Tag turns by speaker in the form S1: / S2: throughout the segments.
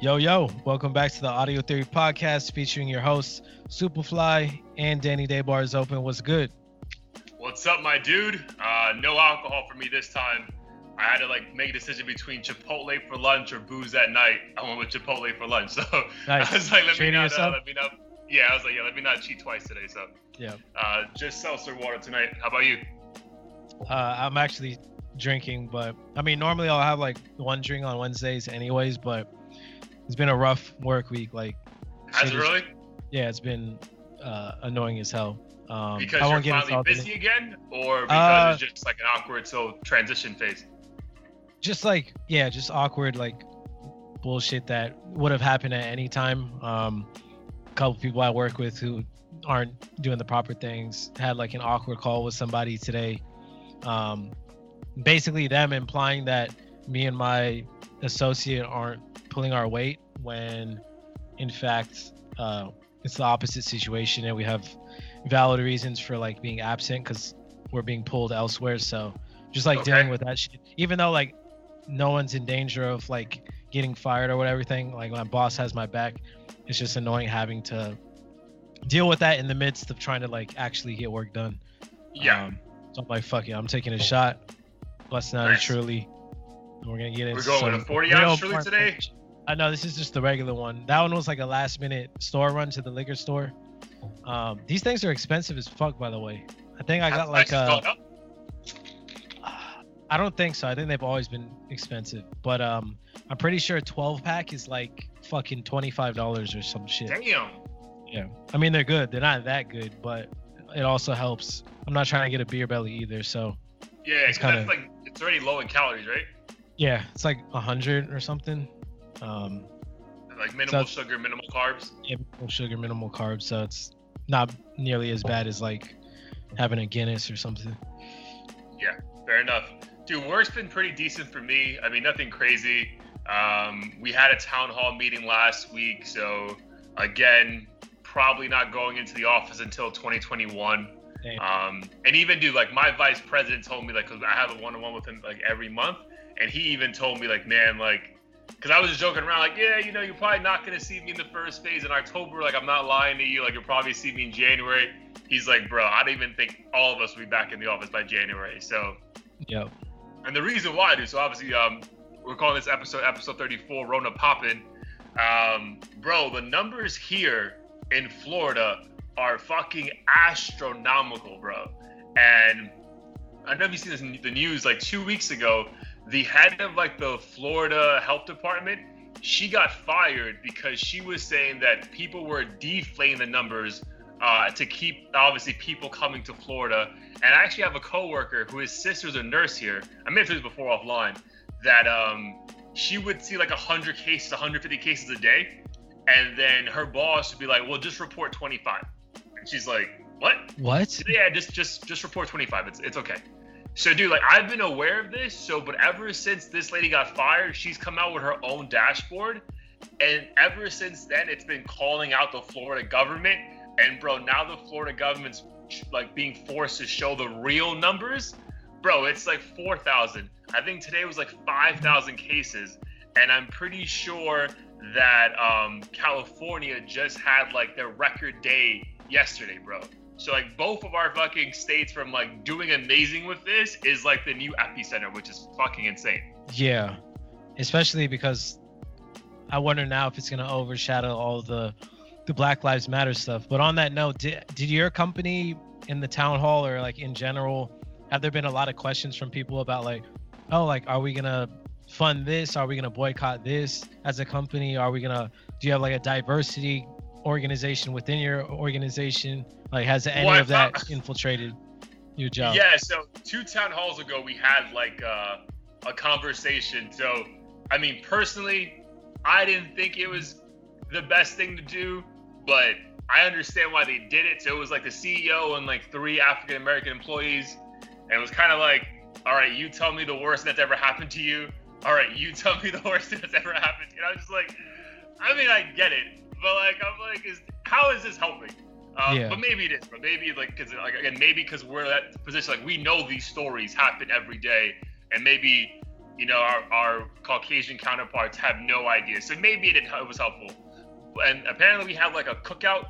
S1: Yo, yo, welcome back to the Audio Theory Podcast featuring your hosts, Superfly and Danny Daybar is open. What's good?
S2: What's up, my dude? Uh, no alcohol for me this time. I had to like make a decision between Chipotle for lunch or booze at night. I went with Chipotle for lunch. So
S1: Nice.
S2: I was like, let
S1: Treating
S2: me not, uh, let me not. Yeah, I was like, yeah, let me not cheat twice today. So
S1: Yeah.
S2: uh, just seltzer water tonight. How about you?
S1: Uh, I'm actually drinking, but I mean, normally I'll have like one drink on Wednesdays, anyways, but it's been a rough work week. Like,
S2: Has it really?
S1: yeah, it's been uh, annoying as hell. Um,
S2: Because
S1: I
S2: you're
S1: won't get into
S2: finally busy again, or because
S1: Uh,
S2: it's just like an awkward so transition phase?
S1: just like yeah just awkward like bullshit that would have happened at any time um a couple people i work with who aren't doing the proper things had like an awkward call with somebody today um basically them implying that me and my associate aren't pulling our weight when in fact uh it's the opposite situation and we have valid reasons for like being absent because we're being pulled elsewhere so just like
S2: Okay.
S1: dealing with that shit even though like no one's in danger of like getting fired or whatever thing like my boss has my back it's just annoying having to deal with that in the midst of trying to like actually get work done
S2: Yeah,
S1: um, so i'm like fuck it i'm taking a shot out
S2: Nice.
S1: truly we're gonna get into
S2: we're going with
S1: some
S2: a 40
S1: real
S2: ounce truly today.
S1: I know this is just the regular one. That one was like a last minute store run to the liquor store. Um, these things are expensive as fuck, by the way. I think I got like a. I don't think so. I think they've always been expensive, but um, I'm pretty sure a 12 pack is like fucking twenty five dollars or some shit.
S2: Damn.
S1: Yeah, I mean they're good. They're not that good, but it also helps. I'm not trying to get a beer belly either, so
S2: Yeah,
S1: it's kinda-
S2: like it's already low in calories, right?
S1: Yeah, it's like a hundred or something. Um,
S2: Like minimal
S1: So-
S2: sugar, minimal carbs.
S1: yeah, minimal sugar, minimal carbs, so it's not nearly as bad as like having a Guinness or something.
S2: Yeah, fair enough. Dude, work's been pretty decent for me. I mean, nothing crazy. Um, we had a town hall meeting last week, so again, probably not going into the office until 2021. Um, and even dude, like my vice president told me, like cause I have a one-on-one with him like every month, and he even told me, like, man, like, because I was just joking around, like, yeah, you know, you're probably not gonna see me in the first phase in October. Like, I'm not lying to you. Like, you'll probably see me in January. He's like, bro, I don't even think all of us will be back in the office by January. So.
S1: Yep.
S2: And the reason why, dude, so obviously, um, we're calling this episode episode 34, Rona Poppin. Um, bro, the numbers here in Florida are fucking astronomical, bro. And I don't know if you've seen this in the news, like two weeks ago, the head of like the Florida Health Department, she got fired because she was saying that people were deflating the numbers uh, to keep obviously people coming to Florida. And I actually have a coworker who his sister's a nurse here. I mentioned this before offline that um, she would see like 100 cases, 150 cases a day, and then her boss would be like, "Well, just report 25." And she's like, "What?"
S1: What?
S2: Yeah, just just just report 25. It's it's okay. So, dude, like I've been aware of this. So, but ever since this lady got fired, she's come out with her own dashboard, and ever since then, it's been calling out the Florida government. And bro, now the Florida government's like being forced to show the real numbers. Bro, it's like 4,000. I think today was like 5,000 cases, and I'm pretty sure that um, California just had like their record day yesterday, bro. So like both of our fucking states from like doing amazing with this is like the new epicenter, which is fucking insane.
S1: Yeah, especially because I wonder now if it's gonna overshadow all the the Black Lives Matter stuff. But on that note, did did your company in the town hall or like in general, have there been a lot of questions from people about like, oh, like are we gonna fund this? Are we gonna boycott this as a company? Are we gonna do you have like a diversity organization within your organization? Like has any
S2: Well,
S1: of that infiltrated your job?
S2: Yeah, so two town halls ago we had like uh, a conversation. So I mean, personally, I didn't think it was the best thing to do, but I understand why they did it. So it was like the CEO and like three African American employees, and it was kind of like, all right, you tell me the worst that's ever happened to you. All right, you tell me the worst that's ever happened. And I was just like, I mean, I get it, but like, I'm like, is how is this helping? Um,
S1: Yeah.
S2: But maybe it is. But maybe like, cause like again, maybe because we're in that position, like we know these stories happen every day, and maybe you know, our, our Caucasian counterparts have no idea. So maybe it, it was helpful. And apparently we have like a cookout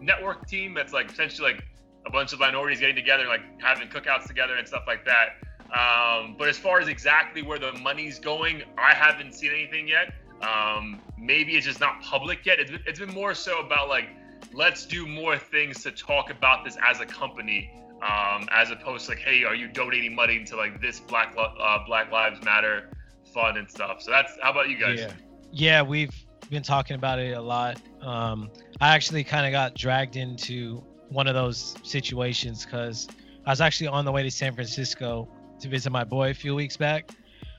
S2: network team that's like essentially like a bunch of minorities getting together, like having cookouts together and stuff like that. Um, but as far as exactly where the money's going, I haven't seen anything yet. Um, maybe it's just not public yet. It's been, it's been more so about like, let's do more things to talk about this as a company, um, as opposed to like, hey, are you donating money to like this Black uh, Black Lives Matter fund and stuff? So that's how about you guys?
S1: Yeah, yeah, we've been talking about it a lot. Um, I actually kind of got dragged into one of those situations because I was actually on the way to San Francisco to visit my boy a few weeks back.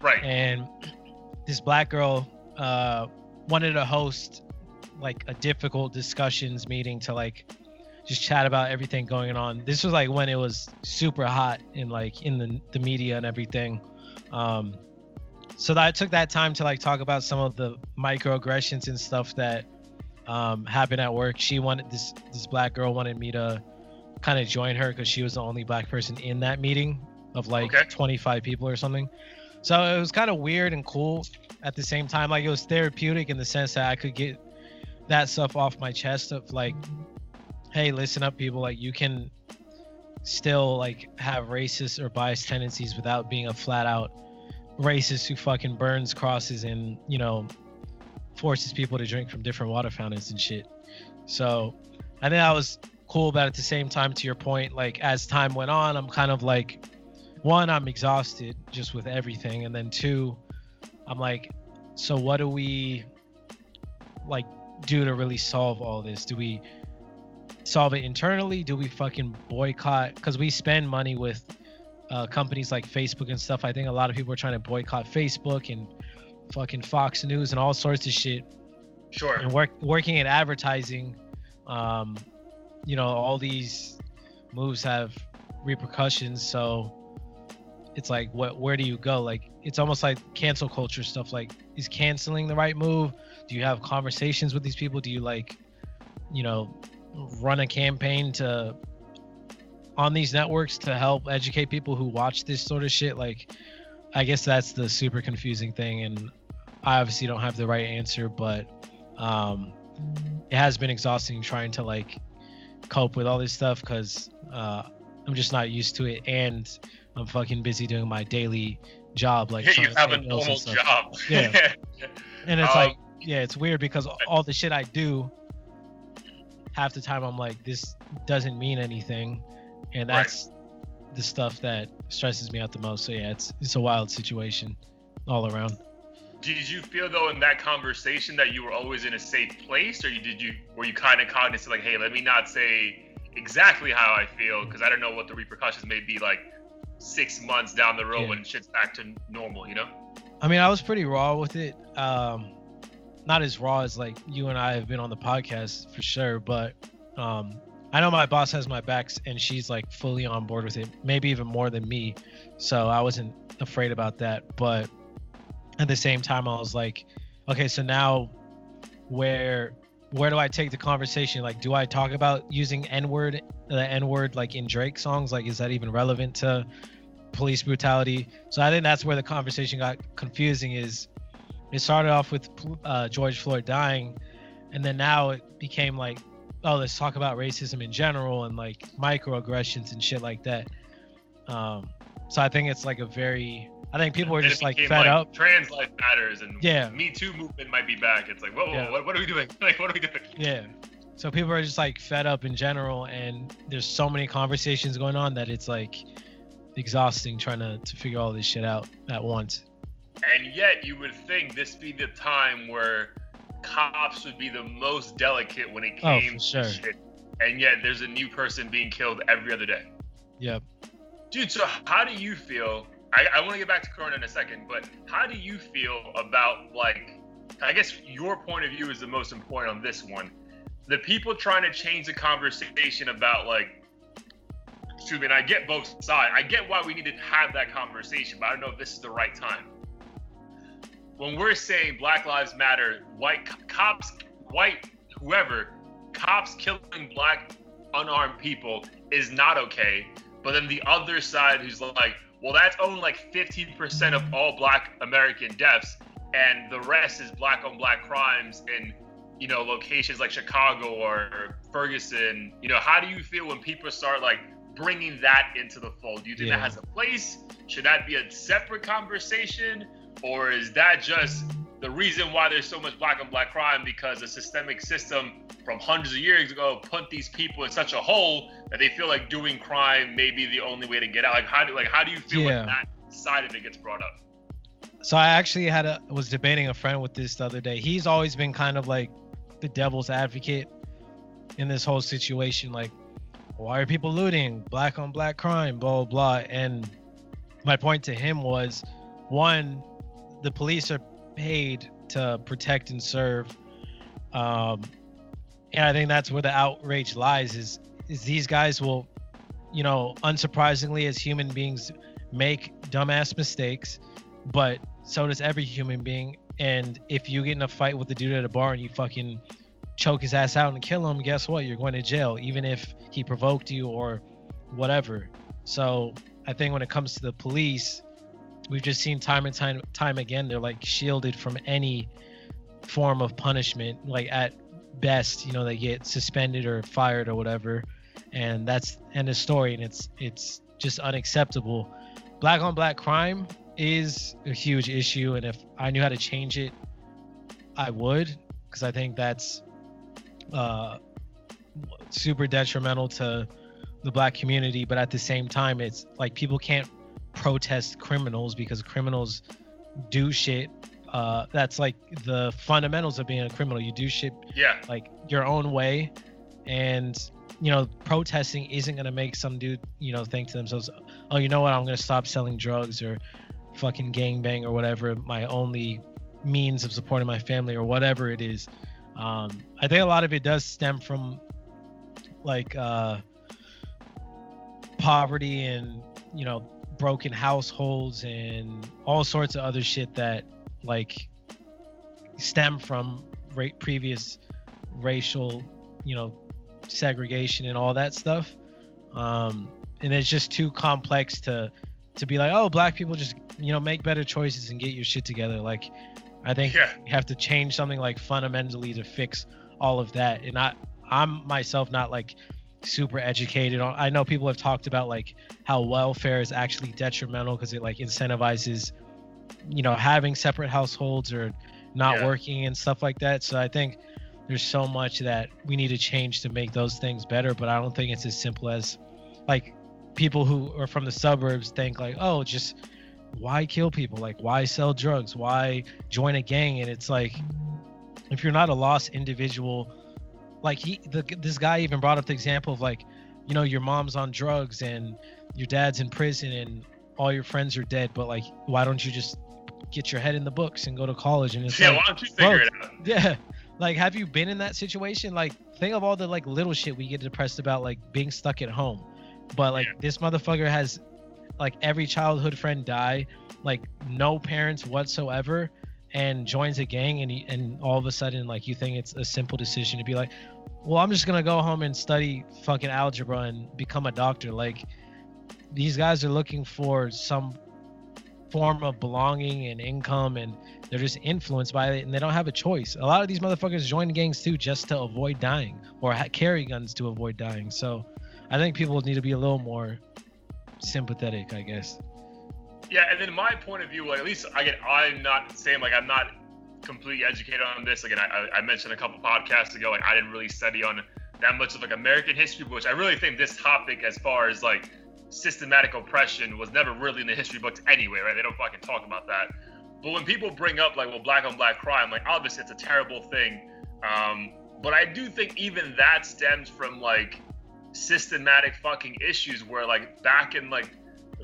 S2: Right.
S1: And this black girl uh, wanted to host like a difficult discussions meeting to like just chat about everything going on. This was like when it was super hot in like in the, the media and everything. Um, so that I took that time to like talk about some of the microaggressions and stuff that um, happened at work. She wanted this this black girl wanted me to kind of join her because she was the only black person in that meeting of like okay. 25 people or something. So it was kind of weird and cool at the same time. Like it was therapeutic in the sense that I could get that stuff off my chest of like, hey, listen up, people. Like you can still like have racist or biased tendencies without being a flat out racist who fucking burns crosses and you know forces people to drink from different water fountains and shit. So I think that was cool, but at the same time, to your point, like as time went on, I'm kind of like one, I'm exhausted just with everything, and then two, I'm like, so what do we like do to really solve all this? Do we solve it internally? Do we fucking boycott? Because we spend money with uh, companies like Facebook and stuff. I think a lot of people are trying to boycott Facebook and fucking Fox News and all sorts of shit.
S2: Sure.
S1: And work working in advertising, um, you know, all these moves have repercussions. So it's like what where do you go? Like it's almost like cancel culture stuff like is canceling the right move? Do you have conversations with these people? Do you like you know run a campaign to on these networks to help educate people who watch this sort of shit? Like i guess that's the super confusing thing and i obviously don't have the right answer but um it has been exhausting trying to like cope with all this stuff because uh i'm just not used to it. And I'm fucking busy doing my daily job. Like
S2: yeah, you have a normal job.
S1: Yeah. and it's um, like, yeah, it's weird because all the shit I do, half the time I'm like, this doesn't mean anything, and that's right. the stuff that stresses me out the most. So yeah, it's it's a wild situation all around.
S2: Did you feel though in that conversation that you were always in a safe place, or you did you were you kind of cognizant like, hey, let me not say exactly how I feel because I don't know what the repercussions may be like six months down the road yeah. when shit's back to normal, you know?
S1: I mean, I was pretty raw with it. Um, not as raw as like you and I have been on the podcast for sure, but um, I know my boss has my backs and she's like fully on board with it, maybe even more than me. So I wasn't afraid about that. But at the same time, I was like, okay, so now where where do I take the conversation? Like, do I talk about using N word, the N word, like in Drake songs? Like, is that even relevant to police brutality? So I think that's where the conversation got confusing. Is it started off with uh, George Floyd dying, and then now it became like, oh, let's talk about racism in general and like microaggressions and shit like that. Um, so I think it's like a very I think people are just like fed like, up.
S2: Trans life matters, and
S1: yeah,
S2: Me Too movement might be back. It's like, whoa, whoa, yeah. what, what are we doing? Like, what are we doing?
S1: Yeah. So people are just like fed up in general, and there's so many conversations going on that it's like exhausting trying to to figure all this shit out at once.
S2: And yet, you would think this be the time where cops would be the most delicate when it oh, came oh, sure. to shit. And yet, there's a new person being killed every other day.
S1: Yep.
S2: Dude, so how do you feel I, I want to get back to Corona in a second, but how do you feel about like? I guess your point of view is the most important on this one. The people trying to change the conversation about like, excuse me, and I get both sides. I get why we need to have that conversation, but I don't know if this is the right time. When we're saying Black Lives Matter, white cops, white whoever, cops killing black unarmed people is not okay. But then the other side who's like, well, that's only like 15% of all Black American deaths, and the rest is Black on Black crimes in you know locations like Chicago or Ferguson. You know, how do you feel when people start like bringing that into the fold? Do you think yeah. that has a place? Should that be a separate conversation, or is that just the reason why there's so much black on black crime because the systemic system from hundreds of years ago put these people in such a hole that they feel like doing crime may be the only way to get out. Like how do like how do you feel yeah. when that side of it gets brought up?
S1: So I actually had a was debating a friend with this the other day. He's always been kind of like the devil's advocate in this whole situation. Like, why are people looting? Black on black crime, blah blah. blah. And my point to him was, one, the police are paid to protect and serve. Um, and I think that's where the outrage lies. Is is these guys will, you know, unsurprisingly, as human beings, make dumbass mistakes, but so does every human being. And if you get in a fight with the dude at a bar and you fucking choke his ass out and kill him, guess what? You're going to jail, even if he provoked you or whatever. So I think when it comes to the police, we've just seen time and time time again they're like shielded from any form of punishment like at best you know they get suspended or fired or whatever. And that's end of story and it's it's just unacceptable. Black on black crime is a huge issue and if i knew how to change it i would because i think that's uh super detrimental to the black community. But at the same time it's like people can't protest criminals because criminals do shit uh, that's like the fundamentals of being a criminal. You do shit
S2: yeah
S1: like your own way, and you know protesting isn't gonna make some dude you know think to themselves, oh you know what I'm gonna stop selling drugs or fucking gangbang or whatever my only means of supporting my family or whatever it is. Um, I think a lot of it does stem from like uh, poverty and you know broken households and all sorts of other shit that like stem from ra- previous racial you know segregation and all that stuff. Um and it's just too complex to to be like oh black people just you know make better choices and get your shit together. Like i think yeah. you have to change something like fundamentally to fix all of that. And i i'm myself not like super educated on i know people have talked about like how welfare is actually detrimental because it like incentivizes you know having separate households or not yeah. working and stuff like that. So i think there's so much that we need to change to make those things better but i don't think it's as simple as like people who are from the suburbs think like oh just why kill people? Like why sell drugs? Why join a gang? And it's like if you're not a lost individual like he the, this guy even brought up the example of like you know your mom's on drugs and your dad's in prison and all your friends are dead but like why don't you just get your head in the books and go to college? And it's
S2: yeah
S1: like,
S2: why don't you figure it out?
S1: yeah. Like have you been in that situation? Like think of all the like little shit we get depressed about like being stuck at home. But like yeah. this motherfucker has like every childhood friend die. Like no parents whatsoever and joins a gang and he, and all of a sudden like you think it's a simple decision to be like well i'm just gonna go home and study fucking algebra and become a doctor. Like these guys are looking for some form of belonging and income and they're just influenced by it and they don't have a choice. A lot of these motherfuckers join gangs too just to avoid dying or ha- carry guns to avoid dying. So i think people need to be a little more sympathetic i guess
S2: yeah, and then my point of view, like at least again, I'm not saying like I'm not completely educated on this. Again, I, I mentioned a couple podcasts ago, like I didn't really study on that much of like American history, which I really think this topic, as far as like systematic oppression, was never really in the history books anyway, right? They don't fucking talk about that. But when people bring up like, well, black on black crime, like obviously it's a terrible thing. Um, but I do think even that stems from like systematic fucking issues where like back in like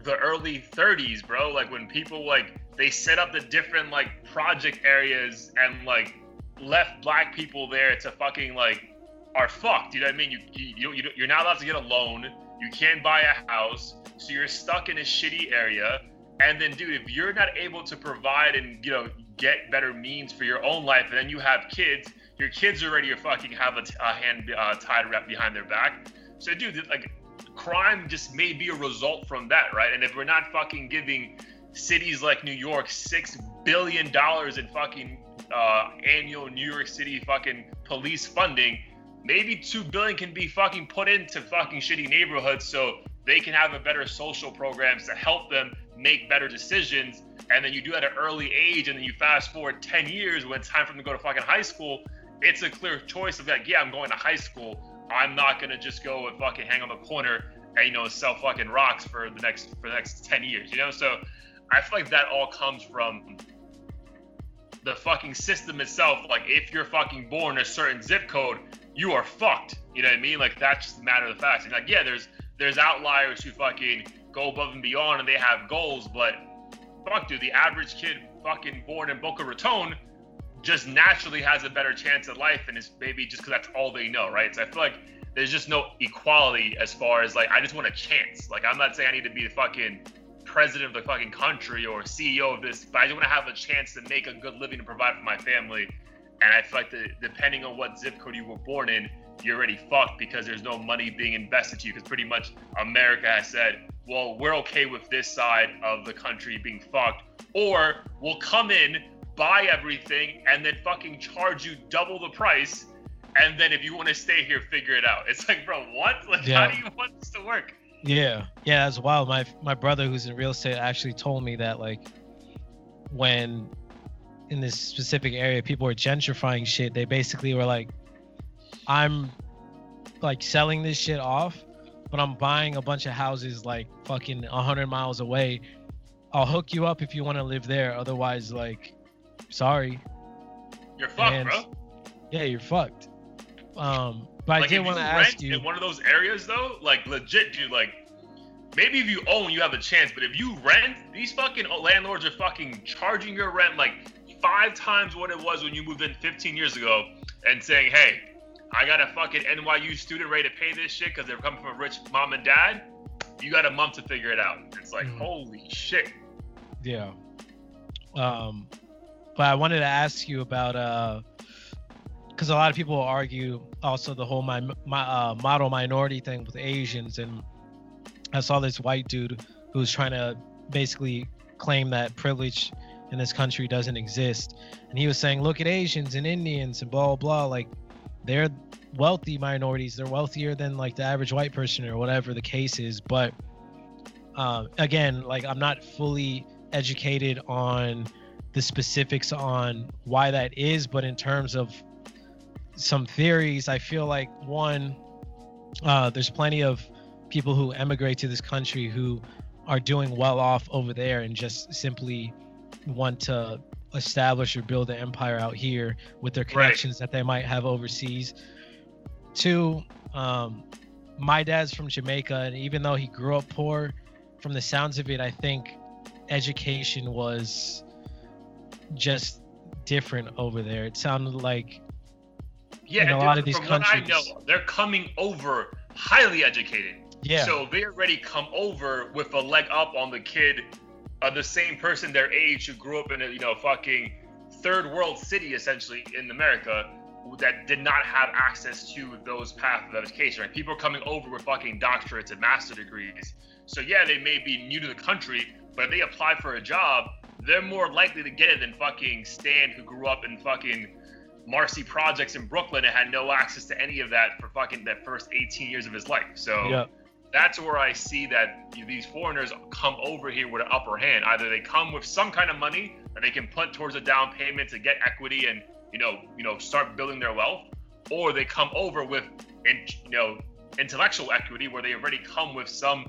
S2: the early 30s, bro. Like when people like they set up the different like project areas and like left black people there to fucking like are fucked. You know what I mean? You you, you you're not allowed to get a loan. You can't buy a house, so you're stuck in a shitty area. And then, dude, if you're not able to provide and you know get better means for your own life, and then you have kids, your kids already are fucking have a, hand uh, tied behind their back. So, dude, like crime just may be a result from that, right? And if we're not fucking giving cities like New York six billion dollars in fucking uh, annual New York City fucking police funding, maybe two billion can be fucking put into fucking shitty neighborhoods so they can have a better social programs to help them make better decisions. And then you do at an early age, and then you fast forward 10 years when it's time for them to go to fucking high school. It's a clear choice of like, yeah, I'm going to high school. I'm not gonna just go and fucking hang on the corner and you know sell fucking rocks for the next for the next 10 years, you know? So I feel like that all comes from the fucking system itself. Like if you're fucking born a certain zip code, you are fucked. You know what I mean? Like that's just a matter of the facts. And like, yeah, there's there's outliers who fucking go above and beyond and they have goals, but fuck, dude, the average kid fucking born in Boca Raton just naturally has a better chance at life, and it's maybe just because that's all they know, right? So I feel like there's just no equality as far as like I just want a chance. Like I'm not saying I need to be the fucking president of the fucking country or CEO of this, but I just want to have a chance to make a good living and provide for my family. And I feel like the, depending on what zip code you were born in, you're already fucked because there's no money being invested to you. Because pretty much America has said, well, we're okay with this side of the country being fucked, or we'll come in, buy everything, and then fucking charge you double the price. And then if you want to stay here, figure it out. It's like, bro, what? Like,
S1: Yeah.
S2: how do you want this to work?
S1: Yeah, yeah, that's wild. My my brother, who's in real estate, actually told me that like when in this specific area people were gentrifying shit, they basically were like, "I'm like selling this shit off, but I'm buying a bunch of houses like fucking hundred miles away. I'll hook you up if you want to live there. Otherwise, like, sorry,
S2: You're fucked,
S1: And-
S2: bro.
S1: yeah, you're fucked." Um, but I
S2: like
S1: did
S2: if
S1: want to ask you.
S2: in one of those areas though, like legit, dude. Like maybe if you own, you have a chance, but if you rent, these fucking landlords are fucking charging your rent like five times what it was when you moved in 15 years ago, and saying, "Hey, I got a fucking NYU student ready to pay this shit because they're coming from a rich mom and dad." You got a month to figure it out. It's like,
S1: Mhm.
S2: holy shit.
S1: Yeah. Um, but I wanted to ask you about uh, because a lot of people argue also the whole my my uh, model minority thing with Asians, and I saw this white dude who was trying to basically claim that privilege in this country doesn't exist, and he was saying, look at Asians and Indians and blah blah blah, like they're wealthy minorities, they're wealthier than like the average white person or whatever the case is, but um, again, like I'm not fully educated on the specifics on why that is, but in terms of some theories, I feel like one, uh, there's plenty of people who emigrate to this country who are doing well off over there and just simply want to establish or build an empire out here with their connections that they might have overseas. Two, um, my dad's from Jamaica, and even though he grew up poor, from the sounds of it, I think education was just different over there. It sounded like
S2: Yeah,
S1: In a lot of these
S2: from what I
S1: countries-
S2: know, they're coming over highly educated.
S1: yeah,
S2: So they already come over with a leg up on the kid of the same person their age who grew up in a you know fucking third world city essentially in America that did not have access to those paths of education. Right? People are coming over with fucking doctorates and master degrees. So yeah, they may be new to the country, but if they apply for a job, they're more likely to get it than fucking Stan who grew up in fucking Marcy projects in Brooklyn and had no access to any of that for fucking that first 18 years of his life. So
S1: yeah,
S2: that's where I see that these foreigners come over here with an upper hand. Either they come with some kind of money that they can put towards a down payment to get equity and you know you know start building their wealth, or they come over with in, you know intellectual equity where they already come with some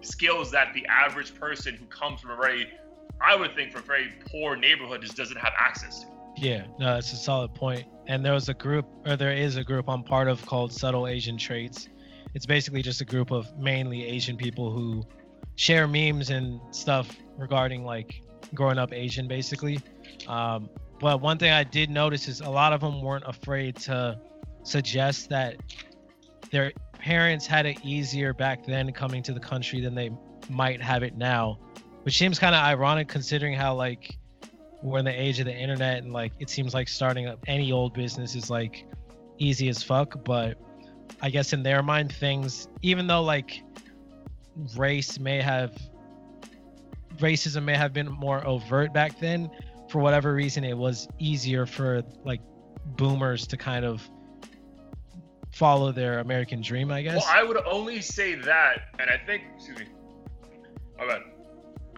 S2: skills that the average person who comes from a very I would think from a very poor neighborhood just doesn't have access to.
S1: yeah. No, that's a solid point. And there was a group, or there is a group I'm part of called Subtle Asian Traits. It's basically just a group of mainly Asian people who share memes and stuff regarding like growing up Asian, basically. Um, but one thing I did notice is a lot of them weren't afraid to suggest that their parents had it easier back then coming to the country than they might have it now, which seems kind of ironic considering how like we're in the age of the internet and like it seems like starting up any old business is like easy as fuck. But I guess in their mind, things even though like race may have racism may have been more overt back then for whatever reason it was easier for like boomers to kind of follow their american dream i guess
S2: Well, I would only say that, and I think, excuse me. Oh.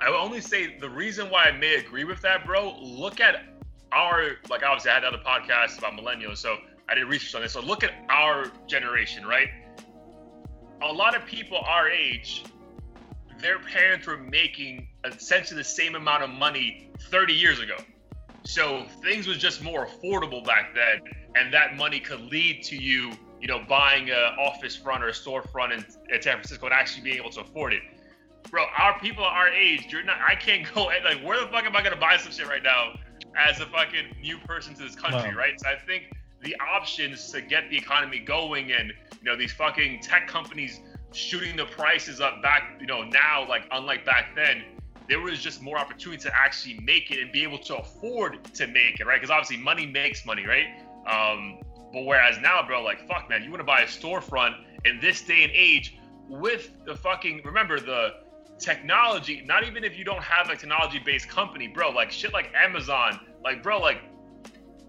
S2: I would only say the reason why I may agree with that, bro. Look at our, like, obviously, I had other podcasts about millennials, so I did research on this. So look at our generation, right? A lot of people our age, their parents were making essentially the same amount of money 30 years ago. So things was just more affordable back then, and that money could lead to you, you know, buying a office front or a storefront in, in San Francisco and actually being able to afford it. Bro, our people our age, you're not. I can't go like, where the fuck am I gonna buy some shit right now as a fucking new person to this country,
S1: Wow.
S2: right? So I think the options to get the economy going and you know these fucking tech companies shooting the prices up back, you know, now like unlike back then, there was just more opportunity to actually make it and be able to afford to make it, right? Because obviously money makes money, right? Um, but whereas now, bro, like fuck, man, you want to buy a storefront in this day and age with the fucking remember the technology. Not even if you don't have a technology-based company, bro. Like shit, like Amazon, like bro, like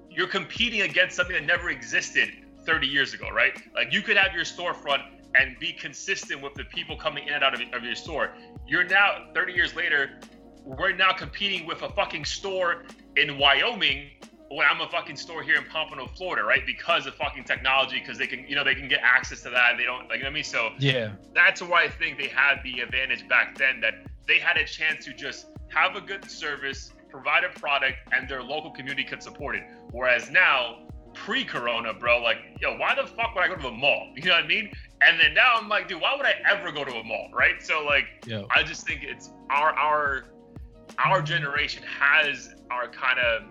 S2: you're competing against something that never existed 30 years ago, right? Like you could have your storefront and be consistent with the people coming in and out of, of your store. You're now 30 years later, we're now competing with a fucking store in Wyoming when I'm a fucking store here in Pompano, Florida, right? Because of fucking technology, because they can, you know, they can get access to that they don't, like, you know what I mean? So
S1: yeah
S2: that's why I think they had the advantage back then that they had a chance to just have a good service, provide a product, and their local community could support it. Whereas now, pre-corona, bro, like, yo, why the fuck would I go to the mall? You know what I mean? And then now I'm like, dude, why would I ever go to a mall, right? So like,
S1: yeah
S2: I just think it's our our our generation has our kind of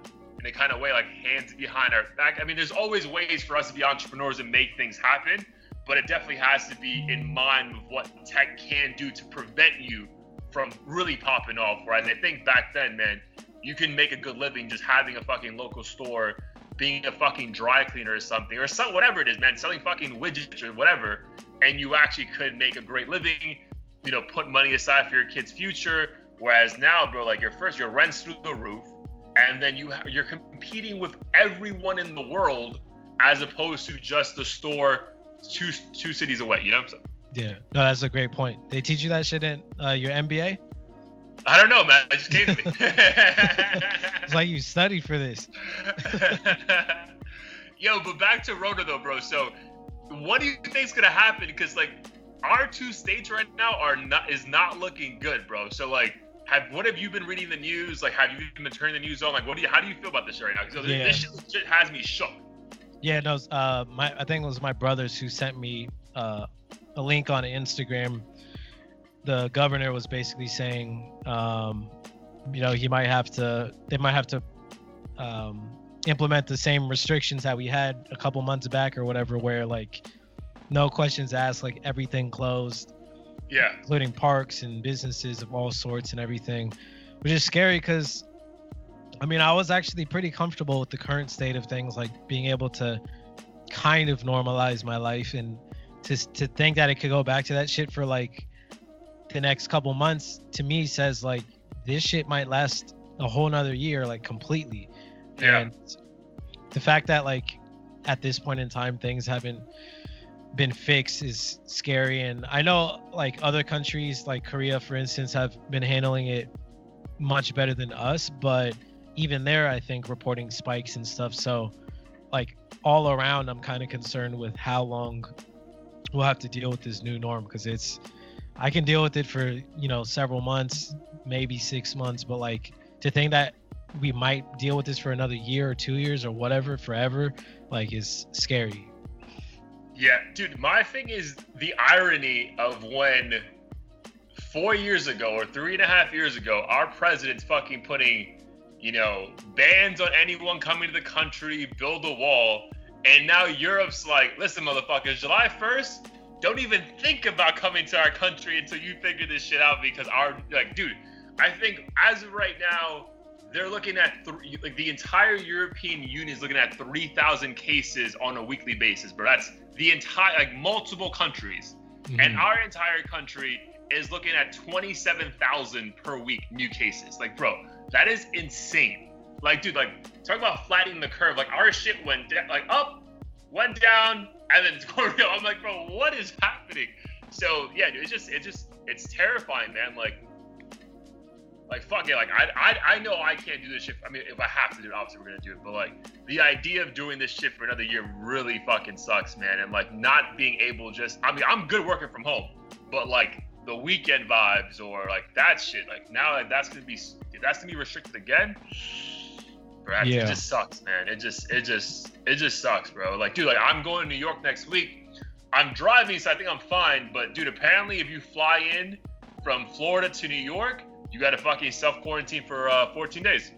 S2: in kind of way like hands behind our back. I mean, there's always ways for us to be entrepreneurs and make things happen, but it definitely has to be in mind with what tech can do to prevent you from really popping off. Whereas I think back then, man, you can make a good living just having a fucking local store, being a fucking dry cleaner or something, or some whatever it is, man, selling fucking widgets or whatever, and you actually could make a great living. You know, put money aside for your kid's future. Whereas now, bro, like your first, your rent's through the roof, and then you ha- you're competing with everyone in the world as opposed to just the store two two cities away. You know, so,
S1: yeah no that's a great point they teach you that shit in uh, your mba
S2: I don't know, man. It just came to me.
S1: it's like you studied for this
S2: Yo, but back to Rona though, bro. So, what do you think's gonna happen? Because like our two states right now are not is not looking good, bro. So like. Have what have you been reading the news? Like, have you been turning the news on? Like, what do you? How do you feel about this shit right now? Because
S1: Yeah.
S2: this shit, has me shook.
S1: Yeah, no, uh, my I think it was my brothers who sent me uh, a link on Instagram. The governor was basically saying, um, you know, he might have to, they might have to um, implement the same restrictions that we had a couple months back or whatever, where like no questions asked, like everything closed,
S2: Yeah.
S1: including parks and businesses of all sorts and everything, which is scary because I mean, I was actually pretty comfortable with the current state of things, like being able to kind of normalize my life and to to think that it could go back to that shit for like the next couple months to me says like this shit might last a whole nother year like completely.
S2: Yeah.
S1: And the fact that like at this point in time things haven't been fixed is scary and I know like other countries like Korea for instance have been handling it much better than us, but even there I think reporting spikes and stuff. So like all around I'm kind of concerned with how long we'll have to deal with this new norm because it's I can deal with it for, you know, several months, maybe 6 months, but like to think that we might deal with this for another year or 2 years or whatever forever like is scary.
S2: Yeah, dude, my thing is the irony of when four years ago or three and a half years ago, our president's fucking putting, you know, bans on anyone coming to the country, build a wall. And now Europe's like, listen, motherfuckers, July 1st, don't even think about coming to our country until you figure this shit out because our, like, dude, I think as of right now, they're looking at three, like the entire European Union is looking at 3,000 cases on a weekly basis, but That's the entire, like multiple countries. And
S1: Mhm.
S2: our entire country is looking at 27,000 per week new cases. Like, bro, that is insane. Like, dude, like, talk about flattening the curve. Like, our shit went da- like up, went down, and then it's going real. I'm like, bro, what is happening? So yeah, dude, it's just, it's just, it's terrifying, man. Like, like fuck it, like I, I, I know I can't do this shit. I mean, if I have to do it, obviously we're gonna do it. But like, the idea of doing this shit for another year really fucking sucks, man. And like, not being able just, I mean, I'm good working from home, but like the weekend vibes or like that shit, like now like that's gonna be, that's gonna be restricted again. Bro, yeah. it just sucks, man. It just, it just, it just sucks, bro. Like, dude, like I'm going to New York next week. I'm driving, so I think I'm fine. But dude, apparently, if you fly in from Florida to New York you got to fucking self quarantine for uh, 14 days.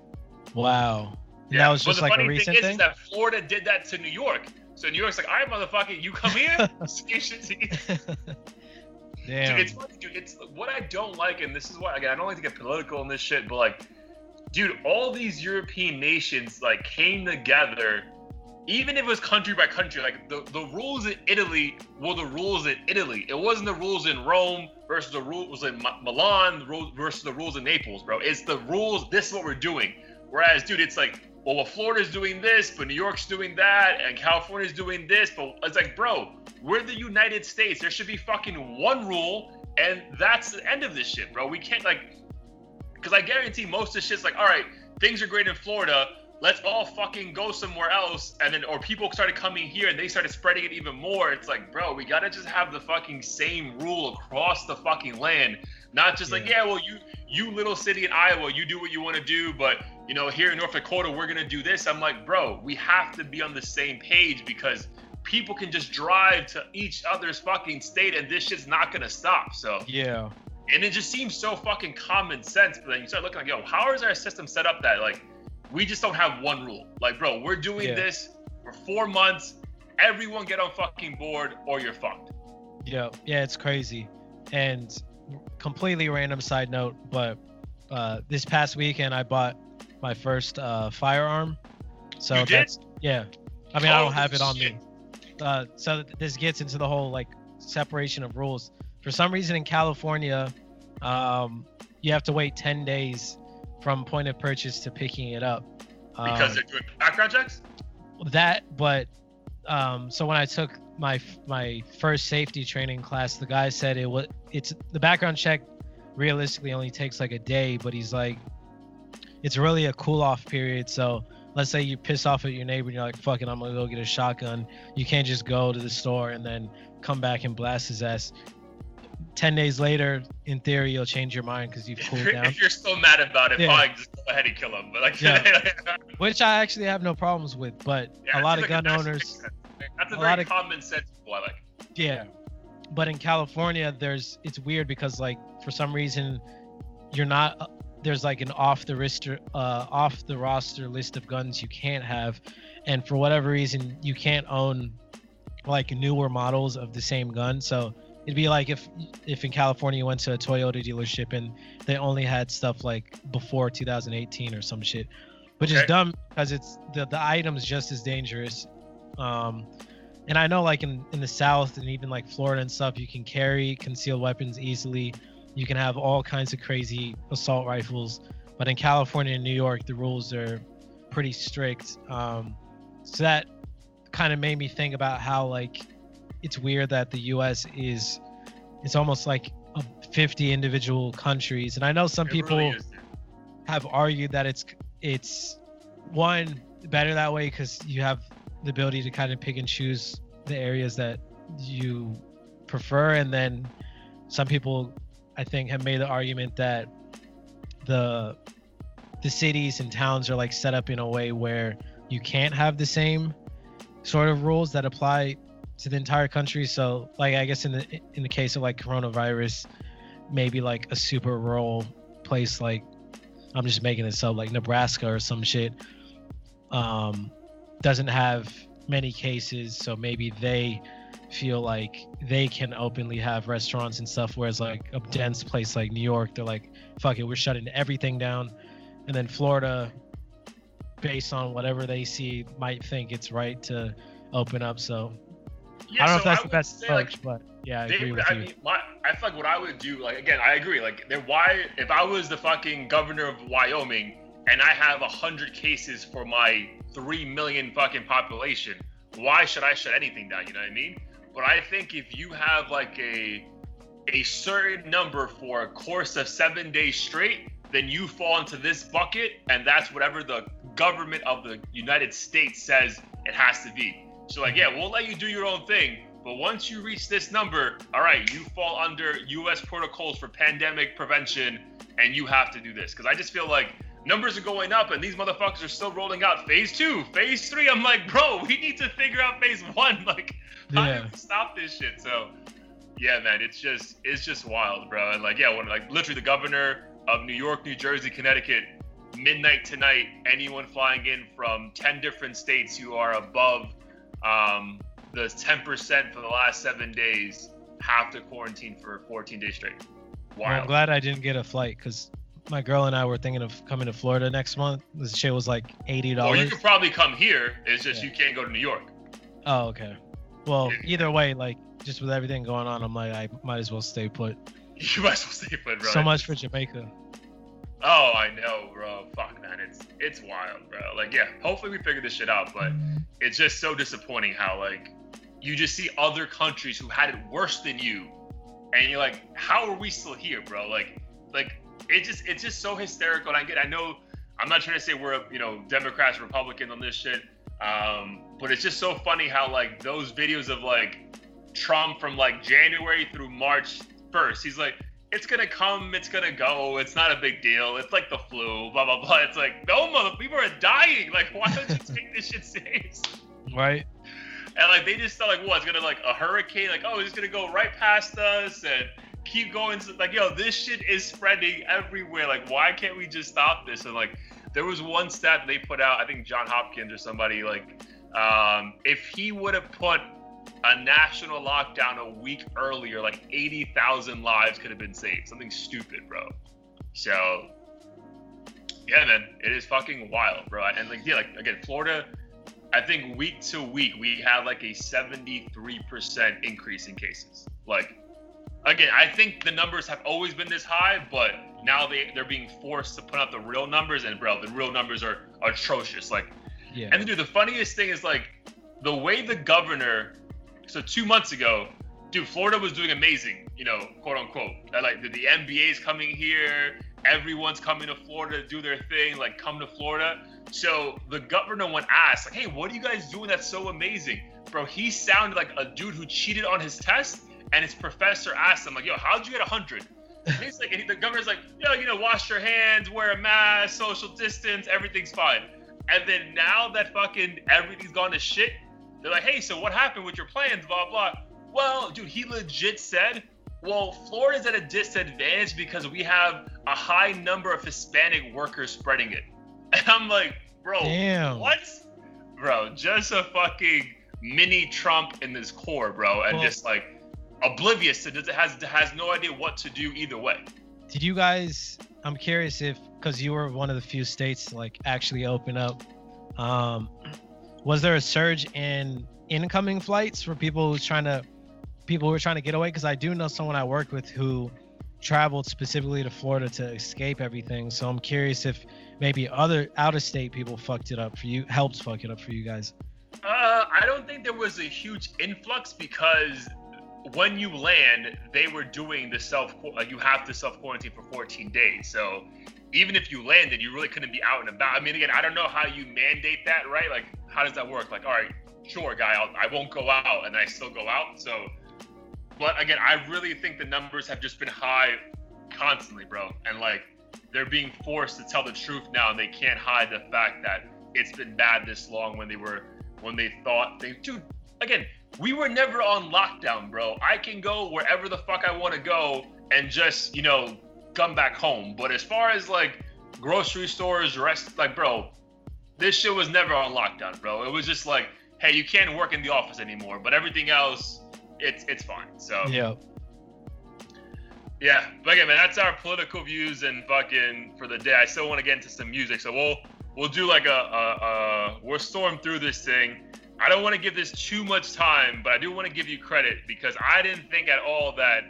S1: Wow. Yeah, that was just like a recent thing.
S2: Is, is that Florida did that to New York. So New York's like, all right, motherfucker, you come here,
S1: Damn.
S2: Dude, it's funny, dude. It's what I don't like, and this is why again I don't like to get political in this shit, but like, dude, all these European nations like came together even if it was country by country, like the, the rules in Italy were the rules in Italy. It wasn't the rules in Rome versus the rules in Milan versus the rules in Naples, bro. It's the rules. This is what we're doing. Whereas, dude, it's like, well, well, Florida's doing this, but New York's doing that, and California's doing this. But it's like, bro, we're the United States. There should be fucking one rule, and that's the end of this shit, bro. We can't like, because I guarantee most of the shit's like, all right, things are great in Florida let's all fucking go somewhere else. And then or people started coming here and they started spreading it even more. It's like bro we gotta just have the fucking same rule across the fucking land. Not just yeah. like yeah. well you you little city in iowa you do what you want to do but you know here in north dakota we're gonna do this. I'm like bro we have to be on the same page because people can just drive to each other's fucking state and this shit's not gonna stop. So
S1: yeah.
S2: and it just seems so fucking common sense but then you start looking like yo how is our system set up that like we just don't have one rule. Like, bro, we're doing yeah. this for four months. Everyone get on fucking board or you're fucked.
S1: Yeah, yeah, it's crazy. And completely random side note, but uh, this past weekend I bought my first uh, firearm. So
S2: you
S1: that's
S2: did?
S1: yeah. I mean, oh, I don't have it on shit. me. Uh, so this gets into the whole like separation of rules. For some reason in California, um, you have to wait 10 days from point of purchase to picking it up.
S2: Because um, they're doing background checks.
S1: That, but um, so when I took my my first safety training class, the guy said it was it's the background check realistically only takes like a day, but he's like, it's really a cool off period. So let's say you piss off at your neighbor and you're like, fucking, I'm gonna go get a shotgun. You can't just go to the store and then come back and blast his ass. 10 days later, in theory, you'll change your mind because you've cooled down.
S2: If you're still mad about it, yeah. fine, just go ahead and kill him. But like,
S1: yeah. which I actually have no problems with. But yeah, a lot of like gun owners,
S2: that's a, a very common of, sense I like.
S1: Yeah, but in California, there's it's weird because like for some reason, you're not uh, there's like an off the roster uh, off the roster list of guns you can't have, and for whatever reason, you can't own like newer models of the same gun. So it'd be like if if in California you went to a Toyota dealership and they only had stuff like before 2018 or some shit, which okay. is dumb because it's the the item's just as dangerous. Um, and I know like in in the South and even like Florida and stuff, you can carry concealed weapons easily. You can have all kinds of crazy assault rifles, but in California and New York, the rules are pretty strict. Um, so that kind of made me think about how like it's weird that the U.S. is it's almost like 50 individual countries, and I know some it people really have argued that it's it's one better that way because you have the ability to kind of pick and choose the areas that you prefer, and then some people I think have made the argument that the the cities and towns are like set up in a way where you can't have the same sort of rules that apply to the entire country. So like I guess in the in the case of like coronavirus, maybe like a super rural place like I'm just making this up like Nebraska or some shit um doesn't have many cases. So maybe they feel like they can openly have restaurants and stuff whereas like a dense place like New York they're like fuck it we're shutting everything down. And then Florida based on whatever they see might think it's right to open up. So
S2: Yeah,
S1: I don't know
S2: so
S1: if that's the best approach,
S2: like,
S1: but yeah, I
S2: They
S1: agree with
S2: I
S1: you.
S2: mean, my, I feel like what I would do, like again, I agree. Like, then why, if I was the fucking governor of Wyoming and I have a hundred cases for my three million fucking population, why should I shut anything down? You know what I mean? But I think if you have like a a certain number for a course of seven days straight, then you fall into this bucket, and that's whatever the government of the United States says it has to be. So like, yeah, we'll let you do your own thing, but once you reach this number, all right, you fall under U.S. protocols for pandemic prevention, and you have to do this. Because I just feel like numbers are going up, and these motherfuckers are still rolling out phase two, phase three. I'm like, bro, we need to figure out phase one. Like, how
S1: Yeah.
S2: do we stop this shit? So, yeah, man, it's just it's just wild, bro. And like, yeah, when like literally the governor of New York, New Jersey, Connecticut, midnight tonight, anyone flying in from ten different states who are above um, the 10% for the last seven days have to quarantine for 14 days straight.
S1: Well, I'm glad I didn't get a flight because my girl and I were thinking of coming to Florida next month. This shit was like eighty dollars.
S2: Well, you could probably come here. It's just
S1: Yeah.
S2: you can't go to New York.
S1: Oh, okay. Well,
S2: Yeah.
S1: either way, like just with everything going on, I'm like, I might as well stay put.
S2: You might as well stay put, bro.
S1: So much for Jamaica.
S2: Oh, I know, bro. Fuck, man. It's it's wild, bro. Like, yeah. Hopefully we figure this shit out, but it's just so disappointing how like you just see other countries who had it worse than you, and you're like, how are we still here, bro? Like, like it just it's just so hysterical. And I get, I know, I'm not trying to say we're you know Democrats, Republicans on this shit, um, but it's just so funny how like those videos of like Trump from like January through March 1st, he's like. It's gonna come, it's gonna go, it's not a big deal, it's like the flu, blah blah blah. It's like, no mother people are dying. Like, why don't you take this shit serious?
S1: Right?
S2: And like they just thought like, what? It's gonna like a hurricane? Like, oh, it's gonna go right past us and keep going. Like, yo, this shit is spreading everywhere. Like, why can't we just stop this? And like, there was one stat they put out. I think John Hopkins or somebody like, um, if he would have put a national lockdown a week earlier, like 80,000 lives could have been saved. Something stupid, bro. So, yeah, man, it is fucking wild, bro. And like, yeah, like again, Florida. I think week to week we have like a 73% increase in cases. Like, again, I think the numbers have always been this high, but now they they're being forced to put out the real numbers, and bro, the real numbers are atrocious. Like,
S1: Yeah.
S2: and dude, the funniest thing is like the way the governor. So two months ago, dude, Florida was doing amazing, you know, quote unquote. Like the, the NBA's coming here, everyone's coming to Florida to do their thing, like come to Florida. So the governor went asked, like, hey, what are you guys doing that's so amazing? Bro, he sounded like a dude who cheated on his test, and his professor asked him, like, yo, how'd you get 100? And he's like, and the governor's like, yo, you know, wash your hands, wear a mask, social distance, everything's fine. And then now that fucking everything's gone to shit, they're like, hey, so what happened with your plans? Blah blah. Well, dude, he legit said, well, Florida's at a disadvantage because we have a high number of Hispanic workers spreading it. And I'm like, bro,
S1: Damn.
S2: what? Bro, just a fucking mini Trump in this core, bro, and
S1: Well-
S2: just like oblivious to does it has has no idea what to do either way.
S1: Did you guys? I'm curious if, because you were one of the few states to like actually open up. Um, was there a surge in incoming flights for people who's trying to, people who are trying to get away? Because I do know someone I worked with who traveled specifically to Florida to escape everything. So I'm curious if maybe other out of state people fucked it up for you, helped fuck it up for you guys.
S2: Uh, I don't think there was a huge influx because when you land, they were doing the self. You have to self quarantine for 14 days. So even if you landed, you really couldn't be out and about. I mean, again, I don't know how you mandate that, right? Like, how does that work? Like, all right, sure, guy, I'll, I won't go out, and I still go out. So, but again, I really think the numbers have just been high constantly, bro, and like they're being forced to tell the truth now, and they can't hide the fact that it's been bad this long when they were when they thought they dude again we were never on lockdown bro i can go wherever the fuck i want to go and just you know come back home but as far as like grocery stores rest like bro this shit was never on lockdown bro it was just like hey you can't work in the office anymore but everything else it's it's fine so
S1: Yeah.
S2: yeah, but again, man, that's our political views and fucking for the day. I still want to get into some music, so we'll we'll do like a, a, a we'll storm through this thing. I don't want to give this too much time, but I do want to give you credit because I didn't think at all that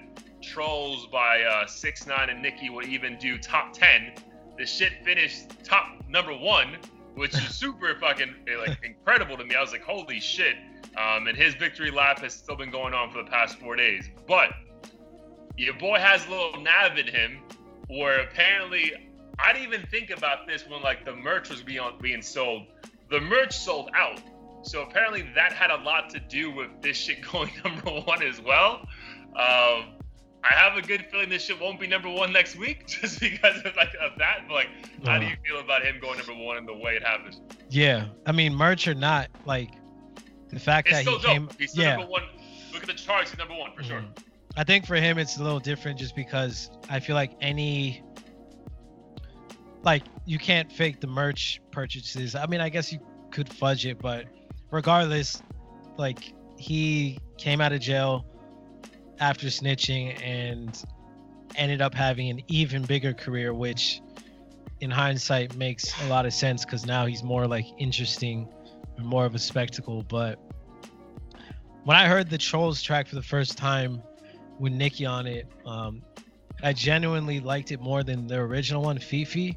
S2: Trollz by uh, 6ix9ine and Nicki would even do top ten. The shit finished top number one, which is super fucking like incredible to me. I was like, holy shit! Um, and his victory lap has still been going on for the past four days. But your boy has a little nav in him, where apparently I didn't even think about this when like the merch was being being sold. The merch sold out. So apparently that had a lot to do with this shit going number one as well. Um, I have a good feeling this shit won't be number one next week just because of like of that. But like, how uh, do you feel about him going number one and the way it happens?
S1: Yeah, I mean, merch or not, like the fact
S2: it's
S1: that
S2: still
S1: he
S2: dope.
S1: came,
S2: He's still
S1: yeah.
S2: number one. Look at the charts. He's number one for mm-hmm. sure.
S1: I think for him it's a little different just because I feel like any like you can't fake the merch purchases. I mean, I guess you could fudge it, but regardless, like he came out of jail after snitching and ended up having an even bigger career, which in hindsight makes a lot of sense because now he's more like interesting and more of a spectacle. But when I heard the Trollz track for the first time with Nicki on it, um, I genuinely liked it more than the original one, FEFE,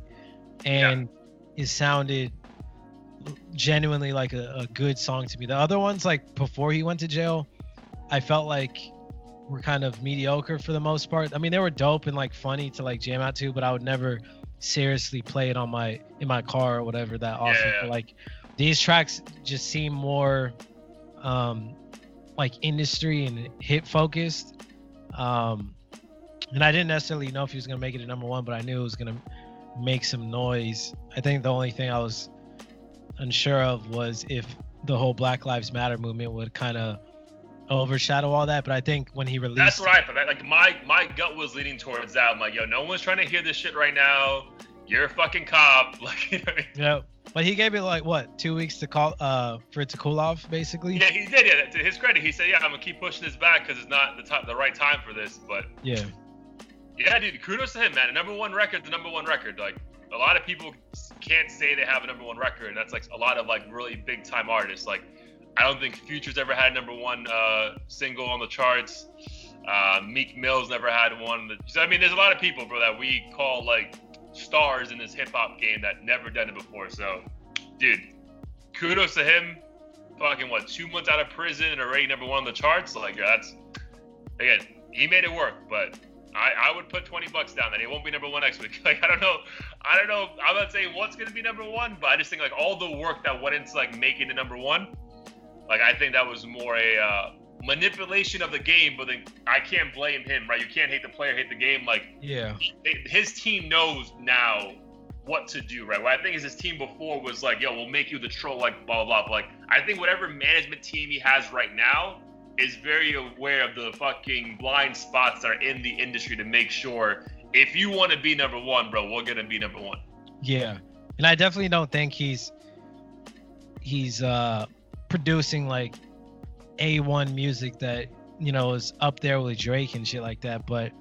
S1: and yeah. it sounded genuinely like a, a good song to me. The other ones, like before he went to jail, I felt like were kind of mediocre for the most part. I mean, they were dope and like funny to like jam out to, but I would never seriously play it on my in my car or whatever that often. Yeah. But like these tracks just seem more um like industry and hit focused. Um and I didn't necessarily know if he was gonna make it a number one, but I knew it was gonna make some noise. I think the only thing I was unsure of was if the whole Black Lives Matter movement would kind of overshadow all that. But I think when he released,
S2: that's what I thought. Like my my gut was leaning towards that. I'm like, yo, no one's trying to hear this shit right now. You're a fucking cop. Like, you know I mean?
S1: yeah. But he gave it like what two weeks to call uh for it to cool off, basically.
S2: Yeah, he did. Yeah, to his credit, he said, "Yeah, I'm gonna keep pushing this back because it's not the time, the right time for this." But
S1: yeah,
S2: yeah, dude, kudos to him, man. A number one record, the number one record. Like a lot of people can't say they have a number one record, and that's like a lot of like really big time artists. Like I don't think Future's ever had number one uh, single on the charts. Uh, Meek Mill's never had one. I mean, there's a lot of people, bro, that we call like stars in this hip hop game that never done it before. So, dude, kudos to him. Fucking what, two months out of prison and already number one on the charts? Like that's again, he made it work, but I, I would put 20 bucks down that it won't be number one next week. Like I don't know, I don't know. I'm not saying what's gonna be number one, but I just think like all the work that went into like making the number one like I think that was more a uh, manipulation of the game, but then I can't blame him, right? You can't hate the player, hate the game. Like
S1: yeah,
S2: his team knows now what to do, right? What I think is his team before was like, yo, we'll make you the troll, like blah blah blah. Like I think whatever management team he has right now is very aware of the fucking blind spots that are in the industry to make sure if you want to be number one, bro, we're gonna be number one.
S1: Yeah, and I definitely don't think he's he's uh producing like A1 music that, you know, is up there with Drake and shit like that. But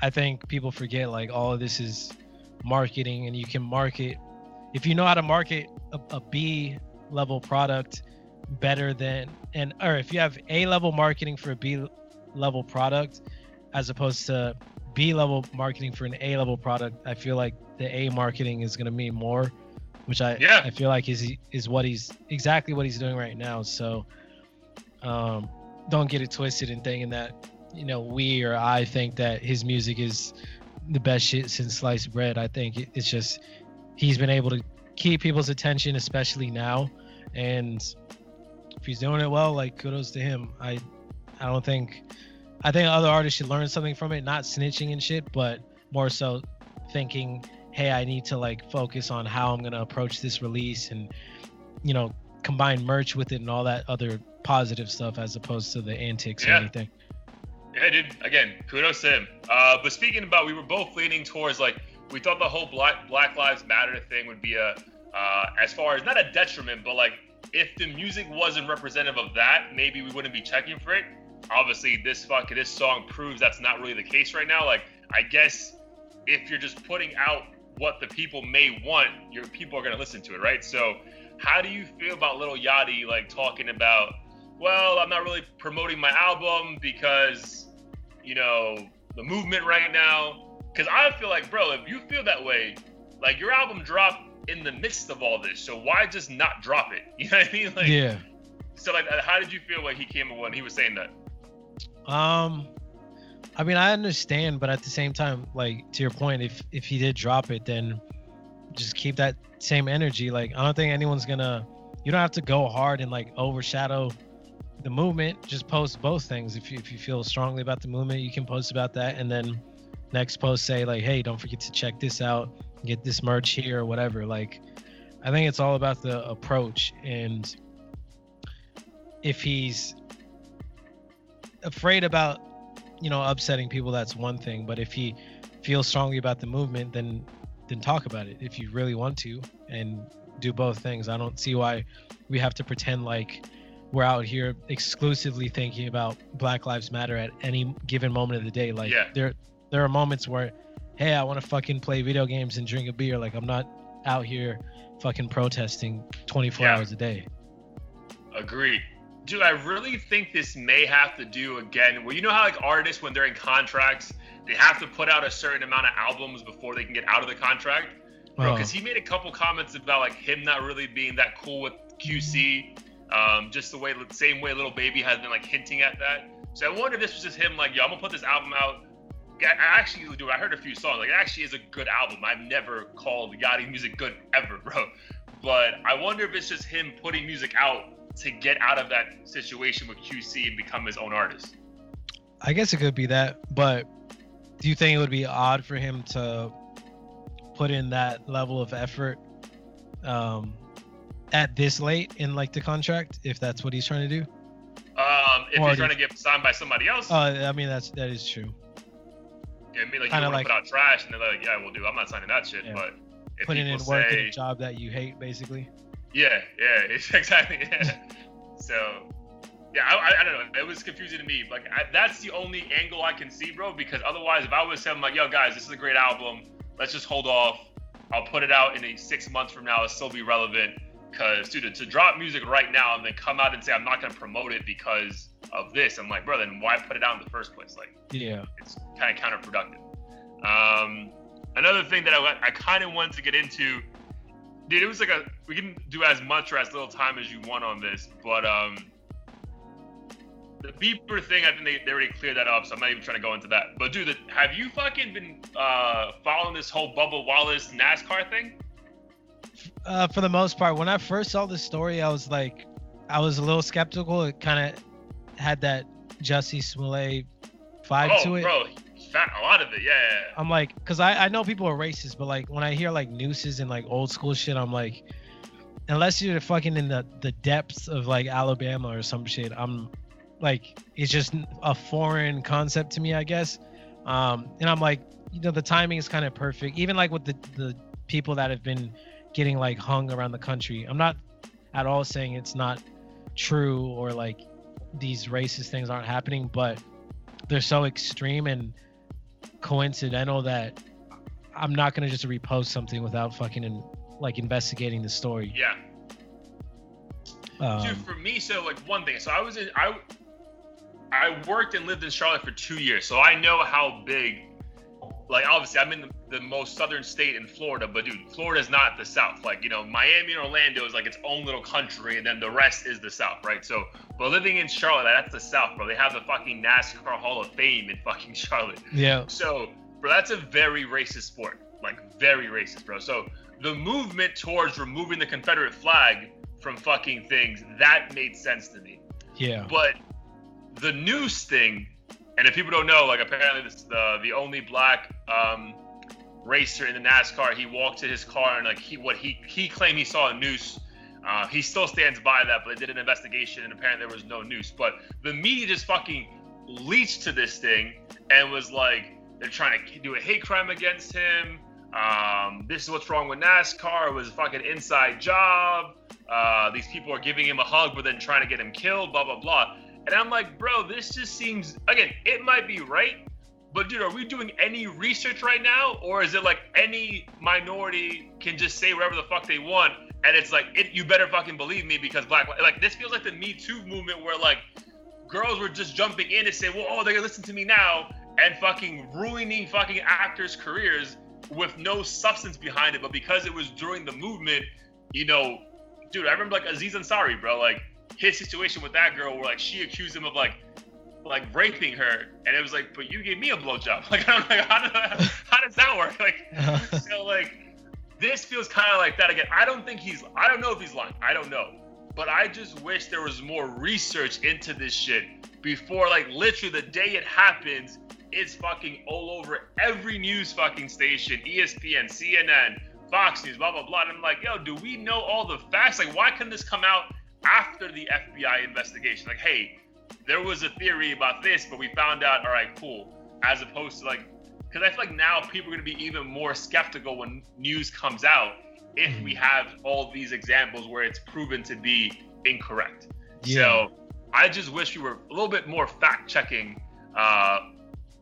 S1: I think people forget like all of this is marketing and you can market if you know how to market a, a B level product better than and or if you have A level marketing for a B level product as opposed to B level marketing for an A level product, I feel like the A marketing is going to mean more which I yeah. I feel like is is what he's exactly what he's doing right now. So um, don't get it twisted in thinking that you know we or I think that his music is the best shit since sliced bread. I think it's just he's been able to keep people's attention, especially now, and if he's doing it well, like kudos to him. I I don't think I think other artists should learn something from it, not snitching and shit, but more so thinking hey, I need to like focus on how I'm gonna approach this release and you know combine merch with it and all that other positive stuff as opposed to the antics yeah. or anything.
S2: Yeah, dude. Again, kudos to him. Uh, but speaking about, we were both leaning towards like we thought the whole Black Black Lives Matter thing would be a uh, as far as not a detriment, but like if the music wasn't representative of that, maybe we wouldn't be checking for it. Obviously, this fucking this song proves that's not really the case right now. Like, I guess if you're just putting out what the people may want, your people are going to listen to it, right? So how do you feel about Lil Yachty like talking about? Well, I'm not really promoting my album because you know the movement right now. Because I feel like, bro, if you feel that way, like your album dropped in the midst of all this, so why just not drop it? You know what I mean? Like,
S1: yeah.
S2: So like, how did you feel when he came when he was saying that?
S1: Um, I mean, I understand, but at the same time, like to your point, if if he did drop it, then just keep that same energy. Like, I don't think anyone's gonna. You don't have to go hard and like overshadow the movement. Just post both things. If you if you feel strongly about the movement, you can post about that, and then next post say like, hey, don't forget to check this out, get this merch here or whatever. Like, I think it's all about the approach and if he's afraid about you know upsetting people that's one thing but if he feels strongly about the movement then then talk about it if you really want to and do both things i don't see why we have to pretend like we're out here exclusively thinking about black lives matter at any given moment of the day like
S2: Yeah.
S1: there there are moments where hey i want to fucking play video games and drink a beer like i'm not out here fucking protesting 24
S2: Yeah.
S1: hours a day
S2: Agreed. Dude, I really think this may have to do again. Well, you know how like artists when they're in contracts, they have to put out a certain amount of albums before they can get out of the contract. Bro,
S1: Oh.
S2: because he made a couple comments about like him not really being that cool with QC. Um, just the way, the same way Lil Baby has been like hinting at that. So I wonder if this was just him like, yo, I'm gonna put this album out. I actually do. I heard a few songs. Like, it actually is a good album. I've never called Yachty music good ever, bro. But I wonder if it's just him putting music out to get out of that situation with QC and become his own artist.
S1: I guess it could be that, but do you think it would be odd for him to put in that level of effort um, at this late in like the contract, if that's what he's trying to do?
S2: Um, if
S1: Or
S2: he's trying to get signed by somebody else,
S1: Uh, I mean, that's that is true.
S2: I mean, like,
S1: kinda
S2: want to
S1: like-
S2: put out trash, and they're like, "Yeah, we'll do." I'm not signing that shit.
S1: Yeah.
S2: But if
S1: Putting in
S2: people
S1: work in a job that you hate, basically.
S2: Yeah, yeah, it's exactly. Yeah. so, yeah, I, I, I don't know. It was confusing to me. Like, I, that's the only angle I can see, bro. Because otherwise, if I was saying like, "Yo, guys, this is a great album. Let's just hold off. I'll put it out in a six months from now. It'll still be relevant." Because, dude, to drop music right now and then come out and say I'm not gonna promote it because of this, I'm like, bro, then why put it out in the first place? Like,
S1: Yeah.
S2: it's kind of counterproductive. Um, another thing that I, I kind of wanted to get into, dude, it was like a we can do as much or as little time as you want on this, but um, the beeper thing, I think they, they already cleared that up, so I'm not even trying to go into that. But dude, the, have you fucking been uh, following this whole Bubba Wallace NASCAR thing?
S1: Uh, for the most part, when I first saw the story, I was like, I was a little skeptical. It kind of had that Jussie Smollett vibe
S2: oh,
S1: to it.
S2: bro, fat, a lot of it, yeah.
S1: I'm like, cause I, I know people are racist, but like when I hear like nooses and like old school shit, I'm like, unless you're fucking in the the depths of like Alabama or some shit, I'm like, it's just a foreign concept to me, I guess. Um, and I'm like, you know, the timing is kind of perfect. Even like with the the people that have been getting like hung around the country, I'm not at all saying it's not true or like these racist things aren't happening, but they're so extreme and coincidental that I'm not gonna just repost something without fucking in, like investigating the story.
S2: yeah.
S1: Um,
S2: Dude, for me, so like one thing. So I was in I I worked and lived in Charlotte for two years, so I know how big. Like obviously, I'm in the, the most southern state in Florida, but dude, Florida's not the South. Like you know, Miami and Orlando is like its own little country, and then the rest is the South, right? So, but living in Charlotte, that's the South, bro. They have the fucking NASCAR Hall of Fame in fucking Charlotte.
S1: yeah,
S2: So, bro, that's a very racist sport. Like, very racist, bro. So, the movement towards removing the Confederate flag from fucking things, that made sense to me.
S1: yeah,
S2: But the noose thing, and if people don't know, like, apparently this the the only black um, racer in the NASCAR, he walked to his car and like he what he he claimed he saw a noose. Uh, he still stands by that, but they did an investigation and apparently there was no noose. But the media just fucking leached to this thing and was like, they're trying to do a hate crime against him. Um, this is what's wrong with NASCAR. It was a fucking inside job. Uh, these people are giving him a hug, but then trying to get him killed. Blah blah blah. And I'm like, bro, this just seems again, it might be right, but dude, are we doing any research right now, or is it like any minority can just say whatever the fuck they want, and it's like it, you better fucking believe me because black like this feels like the Me Too movement where like girls were just jumping in and say, well, oh, they're gonna listen to me now, and fucking ruining fucking actors' careers with no substance behind it. But because it was during the movement, you know, dude, I remember like Aziz Ansari, bro, like his situation with that girl where like she accused him of like like raping her, and it was like, but you gave me a blowjob. Like I'm like, how, do, how does that work? Like, uh-huh. so like this feels kind of like that again. I don't think he's. I don't know if he's lying. I don't know, but I just wish there was more research into this shit before, like, literally the day it happens. It's fucking all over every news fucking station, ESPN, CNN, Fox News, blah blah blah. And I'm like, yo, do we know all the facts? Like, why couldn't this come out after the FBI investigation? Like, hey, there was a theory about this, but we found out, all right, cool. As opposed to like, because I feel like now people are going to be even more skeptical when news comes out if we mm-hmm. have all these examples where it's proven to be incorrect. Yeah. So I just wish we were a little bit more fact checking. Uh,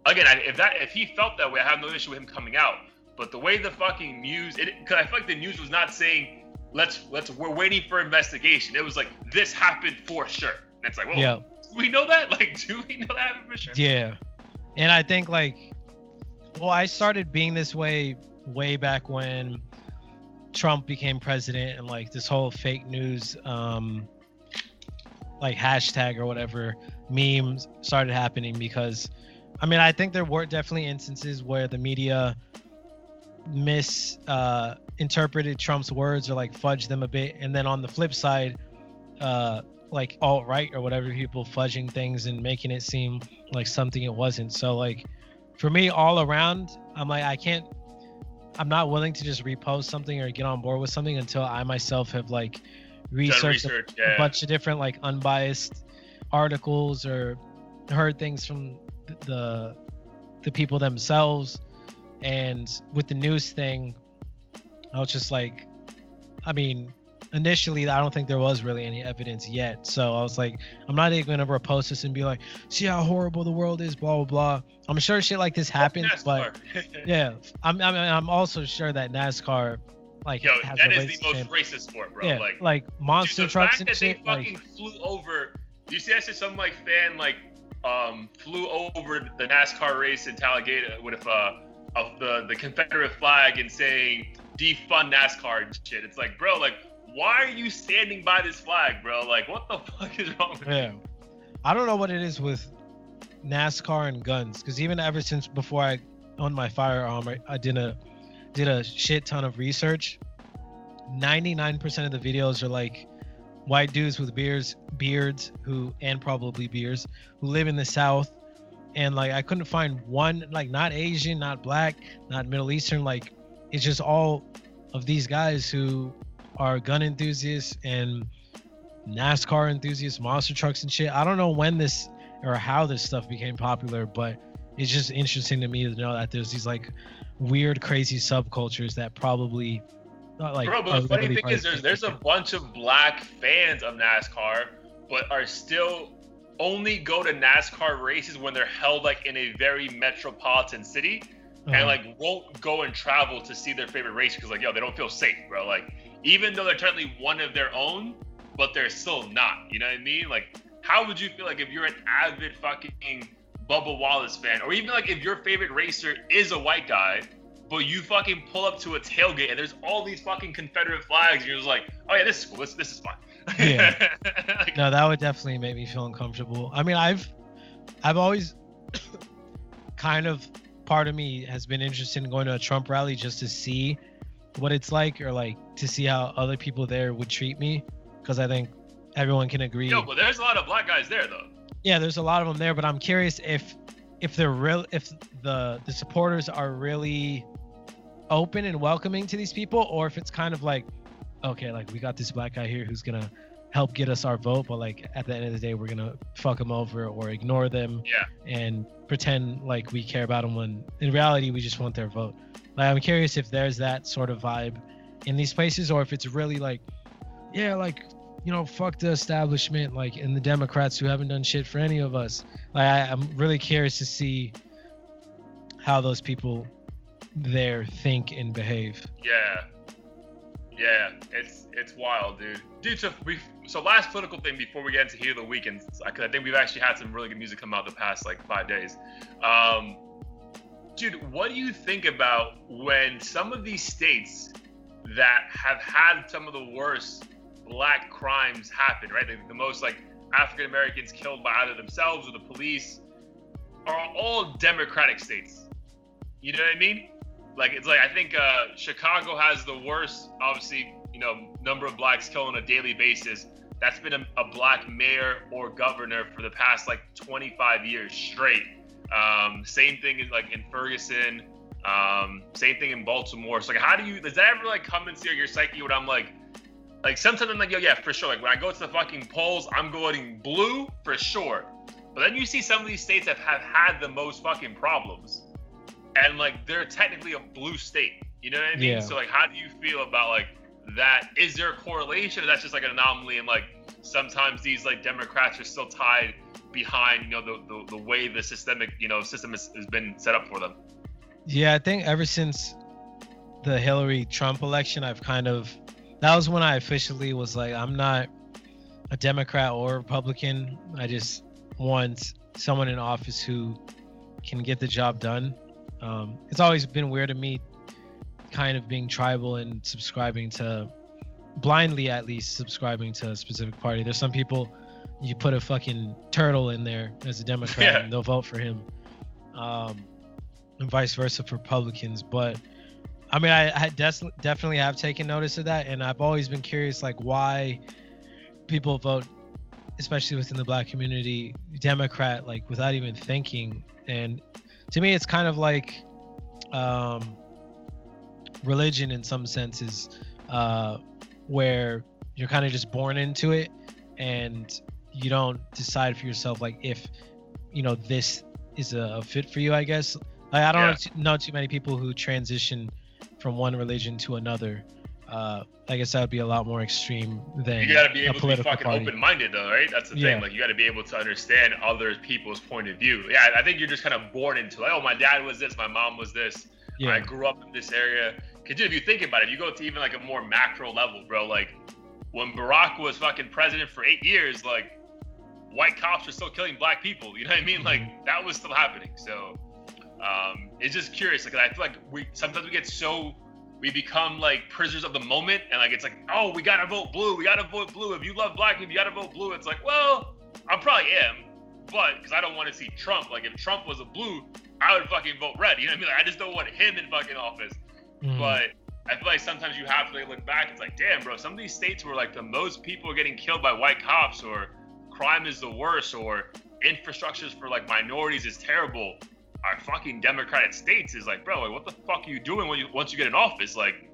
S2: again, if that if he felt that way, I have no issue with him coming out. But the way the fucking news, it because I feel like the news was not saying let's let's we're waiting for investigation. It was like this happened for sure. And it's like, well, yeah. We know that? Like, do we know that for sure?
S1: Yeah. And I think like well, I started being this way way back when Trump became president and like this whole fake news um like hashtag or whatever memes started happening because I mean I think there were definitely instances where the media mis uh interpreted Trump's words or like fudged them a bit and then on the flip side uh like alt right or whatever people fudging things and making it seem like something it wasn't so like for me all around i'm like i can't i'm not willing to just repost something or get on board with something until i myself have like researched research, a, yeah. a bunch of different like unbiased articles or heard things from the the people themselves and with the news thing i was just like i mean initially I don't think there was really any evidence yet. So I was like, I'm not even gonna repost this and be like, see how horrible the world is, blah blah blah. I'm sure shit like this happens, but yeah, I'm, I'm I'm also sure that NASCAR like
S2: Yo, that is the most racist sport, bro.
S1: Yeah,
S2: like
S1: like monster dude, the trucks
S2: fact
S1: and
S2: shit.
S1: They fucking
S2: like, flew over. You see that shit? Some like fan like um flew over the NASCAR race in Talladega with uh of the the Confederate flag and saying defund NASCAR and shit. It's like, bro, like why are you standing by this flag, bro? Like, what the fuck is wrong with
S1: yeah. you? I don't know what it is with NASCAR and guns, because even ever since before I owned my firearm, I, I did a did a shit ton of research. 99% of the videos are like white dudes with beards, beards who and probably beards who live in the South, and like I couldn't find one like not Asian, not black, not Middle Eastern. Like it's just all of these guys who are gun enthusiasts and NASCAR enthusiasts, monster trucks and shit. I don't know when this or how this stuff became popular, but it's just interesting to me to know that there's these like weird, crazy subcultures that probably
S2: not like. Bro, but the funny thing is, there's there's a bunch of black fans of NASCAR, but are still only go to NASCAR races when they're held like in a very metropolitan city, uh-huh. and like won't go and travel to see their favorite race because like yo they don't feel safe, bro. Like even though they're technically one of their own, but they're still not. You know what I mean? Like, how would you feel like if you're an avid fucking Bubba Wallace fan, or even like if your favorite racer is a white guy, but you fucking pull up to a tailgate and there's all these fucking Confederate flags, and you're just like, oh yeah, this is cool. This, this is fine.
S1: yeah. like, no, that would definitely make me feel uncomfortable. I mean, I've, I've always, kind of, part of me has been interested in going to a Trump rally just to see what it's like or like to see how other people there would treat me because I think everyone can agree.
S2: Yo, but there's a lot of black guys there though.
S1: Yeah, there's a lot of them there, but I'm curious if if they're real if the the supporters are really open and welcoming to these people or if it's kind of like okay, like we got this black guy here who's going to help get us our vote, but like at the end of the day we're to fuck them over or ignore them
S2: yeah.
S1: and pretend like we care about them when in reality we just want their vote. Like I'm curious if there's that sort of vibe in these places, or if it's really like, yeah, like you know, fuck the establishment, like and the Democrats who haven't done shit for any of us. Like I, I'm really curious to see how those people there think and behave.
S2: Yeah. Yeah, it's it's wild, dude. Dude, so we so last political thing before we get into Heat of the Week, because I think we've actually had some really good music come out the past like five days. Um, dude, what do you think about when some of these states that have had some of the worst black crimes happen, right? The, the most like African Americans killed by either themselves or the police are all Democratic states. You know what I mean? Like it's like I think uh, Chicago has the worst, obviously, you know, number of blacks killed on a daily basis. That's been a, a black mayor or governor for the past like 25 years straight. Um, same thing in like in Ferguson. Um, same thing in Baltimore. So like, how do you? Does that ever like come into your psyche when I'm like, like sometimes I'm like, yo, yeah, for sure. Like when I go to the fucking polls, I'm going blue for sure. But then you see some of these states that have had the most fucking problems, and like they're technically a blue state. You know what I mean?
S1: Yeah.
S2: So like, how do you feel about like that? Is there a correlation, or that's just like an anomaly? And like sometimes these like Democrats are still tied behind, you know, the the, the way the systemic, you know, system has, has been set up for them.
S1: Yeah, I think ever since the Hillary Trump election, I've kind of that was when I officially was like, I'm not a Democrat or Republican. I just want someone in office who can get the job done. Um, it's always been weird to me, kind of being tribal and subscribing to blindly, at least subscribing to a specific party. There's some people you put a fucking turtle in there as a Democrat
S2: Yeah.
S1: and they'll vote for him. Um, and vice versa for Republicans. But I mean, I, I des- definitely have taken notice of that, and I've always been curious, like why people vote, especially within the Black community, Democrat, like without even thinking. And to me, it's kind of like um, religion in some senses, uh, where you're kind of just born into it, and you don't decide for yourself, like if you know this is a, fit for you, I guess. Like, I don't
S2: Yeah.
S1: know, too, know too many people who transition from one religion to another. Uh, I guess that would be a lot more extreme than
S2: You gotta be
S1: a
S2: able to be fucking open-minded, though, right? That's the
S1: Yeah.
S2: thing. Like you got to be able to understand other people's point of view. Yeah, I think you're just kind of born into like, oh, my dad was this, my mom was this. I grew up in this area. Cause dude, if you think about it, if you go to even like a more macro level, bro. Like when Barack was fucking president for eight years, like white cops were still killing black people. You know what I mean? Like that was still happening. So um, it's just curious. Like I feel like we sometimes we get so we become like prisoners of the moment, and like it's like, oh, we gotta vote blue. We gotta vote blue. If you love black people, you gotta vote blue. It's like, well, I probably am, but because I don't want to see Trump. Like if Trump was a blue, I would fucking vote red. You know what I mean? Like I just don't want him in fucking office.
S1: Mhm.
S2: But I feel like sometimes you have to like, look back. It's like, damn, bro, some of these states where like the most people are getting killed by white cops, or crime is the worst, or infrastructures for like minorities is terrible. Our fucking democratic states is like, bro, like, what the fuck are you doing when you once you get in office? Like,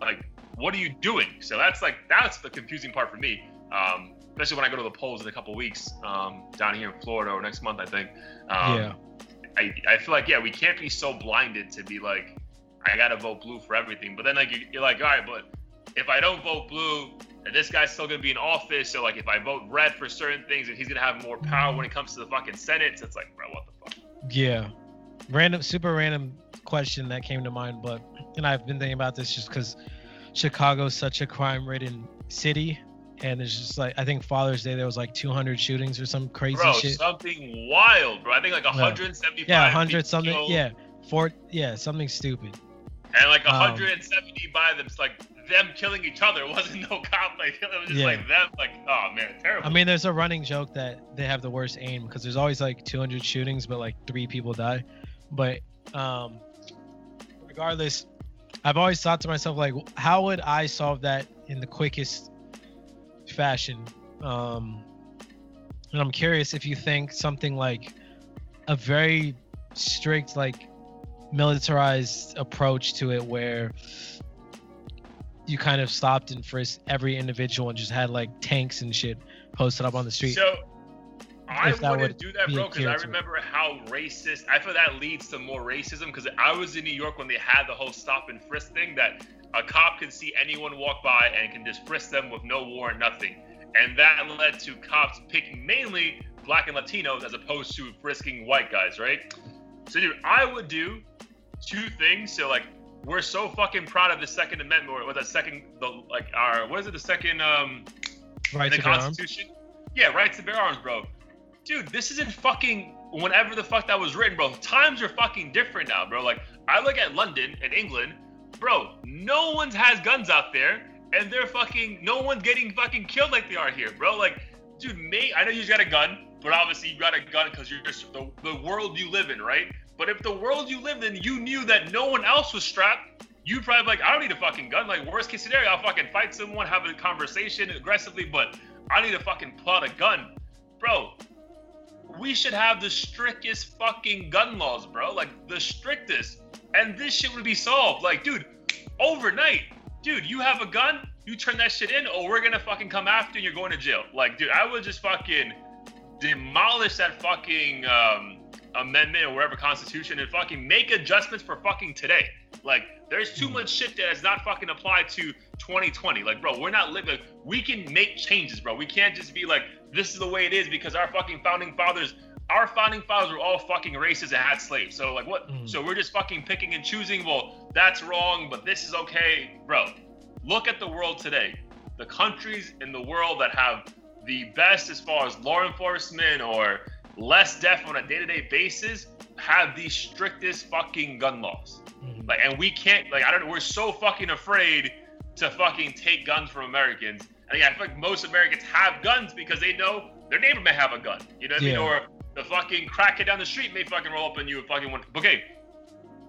S2: like what are you doing? So that's like that's the confusing part for me. Um, especially when I go to the polls in a couple weeks um, down here in Florida or next month, I think. Um,
S1: yeah,
S2: I, I feel like yeah we can't be so blinded to be like I gotta vote blue for everything but then like you- you're like all right but if I don't vote blue and this guy's still gonna be in office so like if I vote red for certain things and he's gonna have more power when it comes to the fucking Senate so it's like bro what the fuck
S1: yeah. Random, super random question that came to mind, but and I've been thinking about this just because Chicago's such a crime-ridden city, and it's just like I think Father's Day there was like 200 shootings or some crazy
S2: bro
S1: shit.
S2: something wild bro I think like 175
S1: yeah, 100 something.
S2: killed,
S1: Yeah, four. Yeah, something stupid.
S2: and like
S1: Um,
S2: 170 by them like them killing each other it wasn't no cop like it was just
S1: Yeah.
S2: like them like oh man terrible
S1: I mean, there's a running joke that they have the worst aim because there's always like 200 shootings, but like three people die. But um, regardless, I've always thought to myself like, how would I solve that in the quickest fashion? Um, and I'm curious if you think something like a very strict, like militarized approach to it, where you kind of stopped and frisked every individual and just had like tanks and shit posted up on the street.
S2: So I wouldn't do that, bro, because I
S1: adhered to it.
S2: remember how racist. I feel that leads to more racism. Because I was in New York when they had the whole stop and frisk thing. That a cop can see anyone walk by and can just frisk them with no warrant, nothing. And that led to cops picking mainly black and Latinos as opposed to frisking white guys, right? So, dude, I would do two things. So, like, we're so fucking proud of the Second Amendment, or that second, the like our what is it, the second um
S1: Right
S2: the
S1: to bear arms.
S2: Constitution? Yeah, right to bear arms, bro. Dude, this isn't fucking whenever the fuck that was written, bro. Times are fucking different now, bro. Like I look at London and England, bro. No one's has guns out there, and they're fucking no one's getting fucking killed like they are here, bro. Like, dude, mate, I know you got a gun, but obviously you got a gun because you're just the, the world you live in, right? But if the world you lived in, you knew that no one else was strapped, you'd probably be like, I don't need a fucking gun. Like, worst case scenario, I'll fucking fight someone, have a conversation aggressively, but I need to fucking pull out a gun. Bro, we should have the strictest fucking gun laws, bro. Like, the strictest. And this shit would be solved. Like, dude, overnight, dude, you have a gun, you turn that shit in, or we're gonna fucking come after you you're going to jail. Like, dude, I would just fucking demolish that fucking um, amendment or whatever constitution and fucking make adjustments for fucking today. Like, there's too much shit that is not fucking applied to 2020. Like, bro, we're not living. We can make changes, bro. We can't just be like, this is the way it is because our fucking founding fathers, our founding fathers were all fucking racist and had slaves. So like, what?
S1: Mm.
S2: So we're just fucking picking and choosing. Well, that's wrong, but this is okay, bro. Look at the world today. The countries in the world that have the best as far as law enforcement or less death on a day-to-day basis have the strictest fucking gun laws.
S1: Mhm.
S2: Like, and we can't, like, I don't know, we're so fucking afraid to fucking take guns from Americans. And yeah, I feel like most Americans have guns because they know their neighbor may have a gun. You know what I mean? Or the fucking crackhead down the street may fucking roll up on you and fucking want. Okay,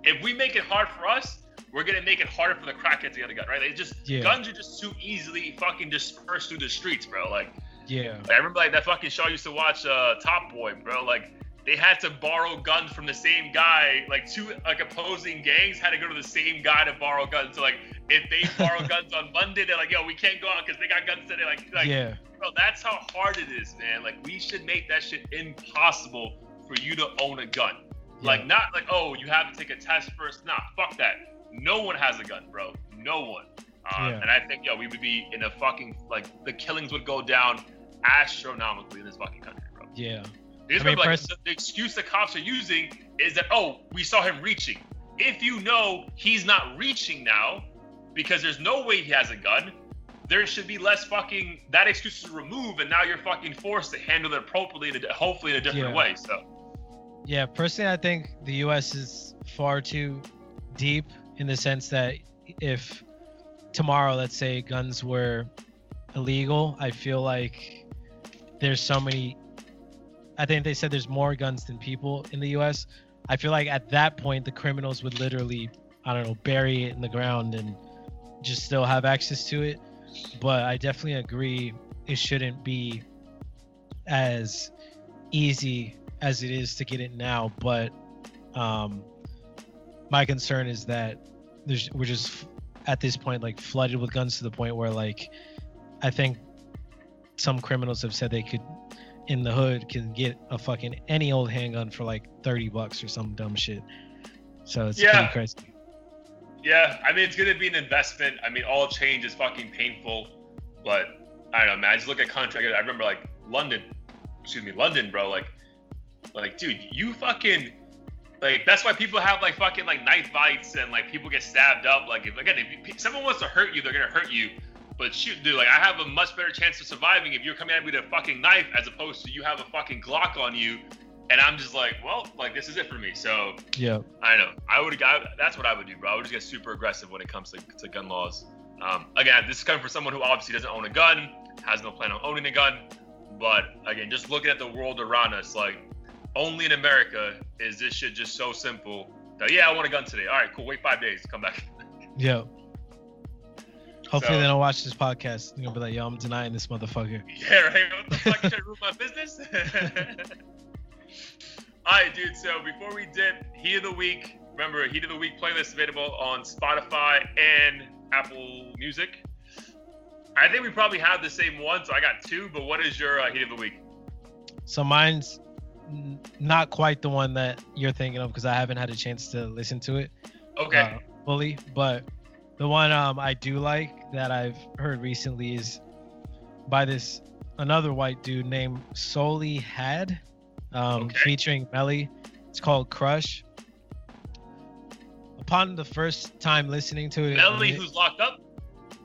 S2: if we make it hard for us, we're gonna make it harder for the crackhead to get a gun, right? They just
S1: Yeah.
S2: guns are just too easily fucking dispersed through the streets, bro. Like,
S1: Yeah.
S2: I remember like that fucking show I used to watch, uh, Top Boy, bro. Like they had to borrow guns from the same guy. Like two like opposing gangs had to go to the same guy to borrow guns. So like if they borrow guns on Monday, they're like, yo, we can't go out because they got guns today. Like, like
S1: yeah.
S2: bro, that's how hard it is, man. Like we should make that shit impossible for you to own a gun. Like not like, oh, you have to take a test first. Nah, fuck that. No one has a gun, bro. No one. Um,
S1: Yeah.
S2: And I think, yo, we would be in a fucking like the killings would go down astronomically in this fucking country, bro.
S1: Yeah.
S2: Because
S1: I mean,
S2: like,
S1: pers-
S2: the, excuse the cops are using is that, oh, we saw him reaching. If you know he's not reaching now, because there's no way he has a gun, there should be less fucking that excuse is removed, and now you're fucking forced to handle it appropriately, hopefully in a different
S1: Yeah.
S2: way. So,
S1: Yeah, personally, I think the U.S. is far too deep in the sense that if tomorrow, let's say, guns were illegal, I feel like there's so many. I think they said there's more guns than people in the U.S. I feel like at that point, the criminals would literally, I don't know, bury it in the ground and just still have access to it. But I definitely agree it shouldn't be as easy as it is to get it now. But um, my concern is that there's we're just at this point like flooded with guns to the point where like I think some criminals have said they could in the hood can get a fucking any old handgun for like 30 bucks or some dumb shit. So it's
S2: Yeah.
S1: pretty crazy.
S2: yeah, I mean, it's going to be an investment. I mean, all change is fucking painful, but I don't know, man. I just look at country. I remember like London, excuse me, London, bro. Like, like, dude, you fucking like that's why people have like fucking like knife fights and like people get stabbed up. Like, if again, if someone wants to hurt you, they're gonna hurt you. But shoot, dude, like I have a much better chance of surviving if you're coming at me with a fucking knife as opposed to you have a fucking Glock on you, and I'm just like, well, like this is it for me. So
S1: Yeah.
S2: I know. I would. I, that's what I would do, bro. I would just get super aggressive when it comes to, to gun laws. Um, again, this is coming from someone who obviously doesn't own a gun, has no plan on owning a gun. But again, just looking at the world around us, like only in America is this shit just so simple. That, yeah, I want a gun today. All right, cool. Wait five days. Come back.
S1: Yeah. Hopefully
S2: So-
S1: they don't watch this podcast. They're gonna be like, yo, I'm denying this motherfucker.
S2: yeah, right. What the fuck? Trying to ruin my business? All right, dude. So before we dip, Heat of the Week. Remember, Heat of the Week playlist available on Spotify and Apple Music. I think we probably have the same one, so I got two. But what is your uh, Heat of the Week?
S1: So mine's not quite the one that you're thinking of because I haven't had a chance to listen to it
S2: Okay.
S1: uh, fully. But the one um, I do like that I've heard recently is by this another white dude named Soli Had, um,
S2: Okay.
S1: featuring Melli. It's called Crush. upon the first time listening to it,
S2: Melly,
S1: it-
S2: who's locked up.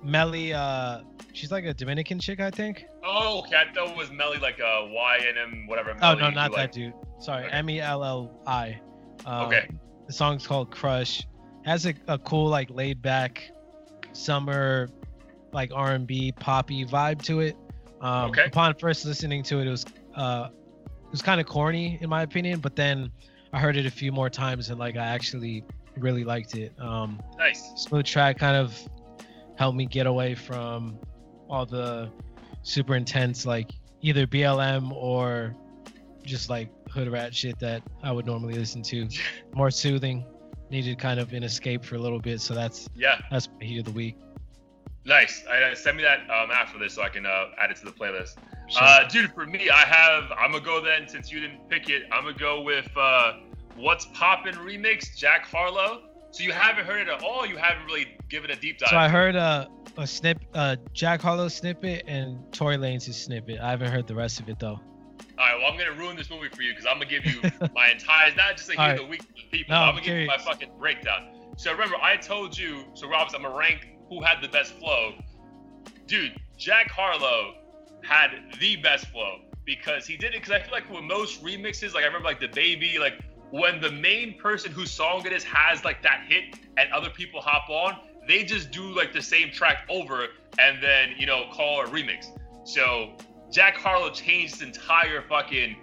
S1: Melli, uh, she's like a Dominican chick, I think.
S2: Oh, okay. I thought it was Melly like a Y N M whatever.
S1: Oh no,
S2: who,
S1: not
S2: like,
S1: that dude. Sorry. M E L L I. Um,
S2: Okay.
S1: The song's called Crush. Has a, a cool like laid back summer like R&B poppy vibe to it. Um,
S2: Okay.
S1: Upon first listening to it, it was uh, it was kind of corny in my opinion, but then I heard it a few more times and like I actually really liked it. Um,
S2: Nice.
S1: smooth track kind of helped me get away from all the super intense like either BLM or just like hood rat shit that I would normally listen to. More soothing. Needed kind of an escape for a little bit, so that's
S2: Yeah.
S1: that's my heat of the week.
S2: Nice. I, send me that um, after this so I can uh, add it to the playlist.
S1: Sure.
S2: Uh, dude, for me, I have. I'm gonna go then since you didn't pick it. I'm gonna go with uh, "What's Poppin' remix, Jack Harlow. So you haven't heard it at all. You haven't really given a deep dive.
S1: so I heard uh, a snip, uh, Jack Harlow snippet and Tory Lanez snippet. I haven't heard the rest of it though.
S2: All right, well, I'm gonna ruin this movie for you because I'm gonna give you my entire, not just of
S1: right.
S2: the week the people.
S1: No,
S2: I'm
S1: I'm
S2: gonna give you my fucking breakdown. So remember, I told you. So Robs, I'm gonna rank who had the best flow. Dude, Jack Harlow had the best flow because he did it. Because I feel like with most remixes, like I remember like DaBaby, like when the main person whose song it is has like that hit and other people hop on, they just do like the same track over and then you know call a remix. So Jack Harlow changed his entire fucking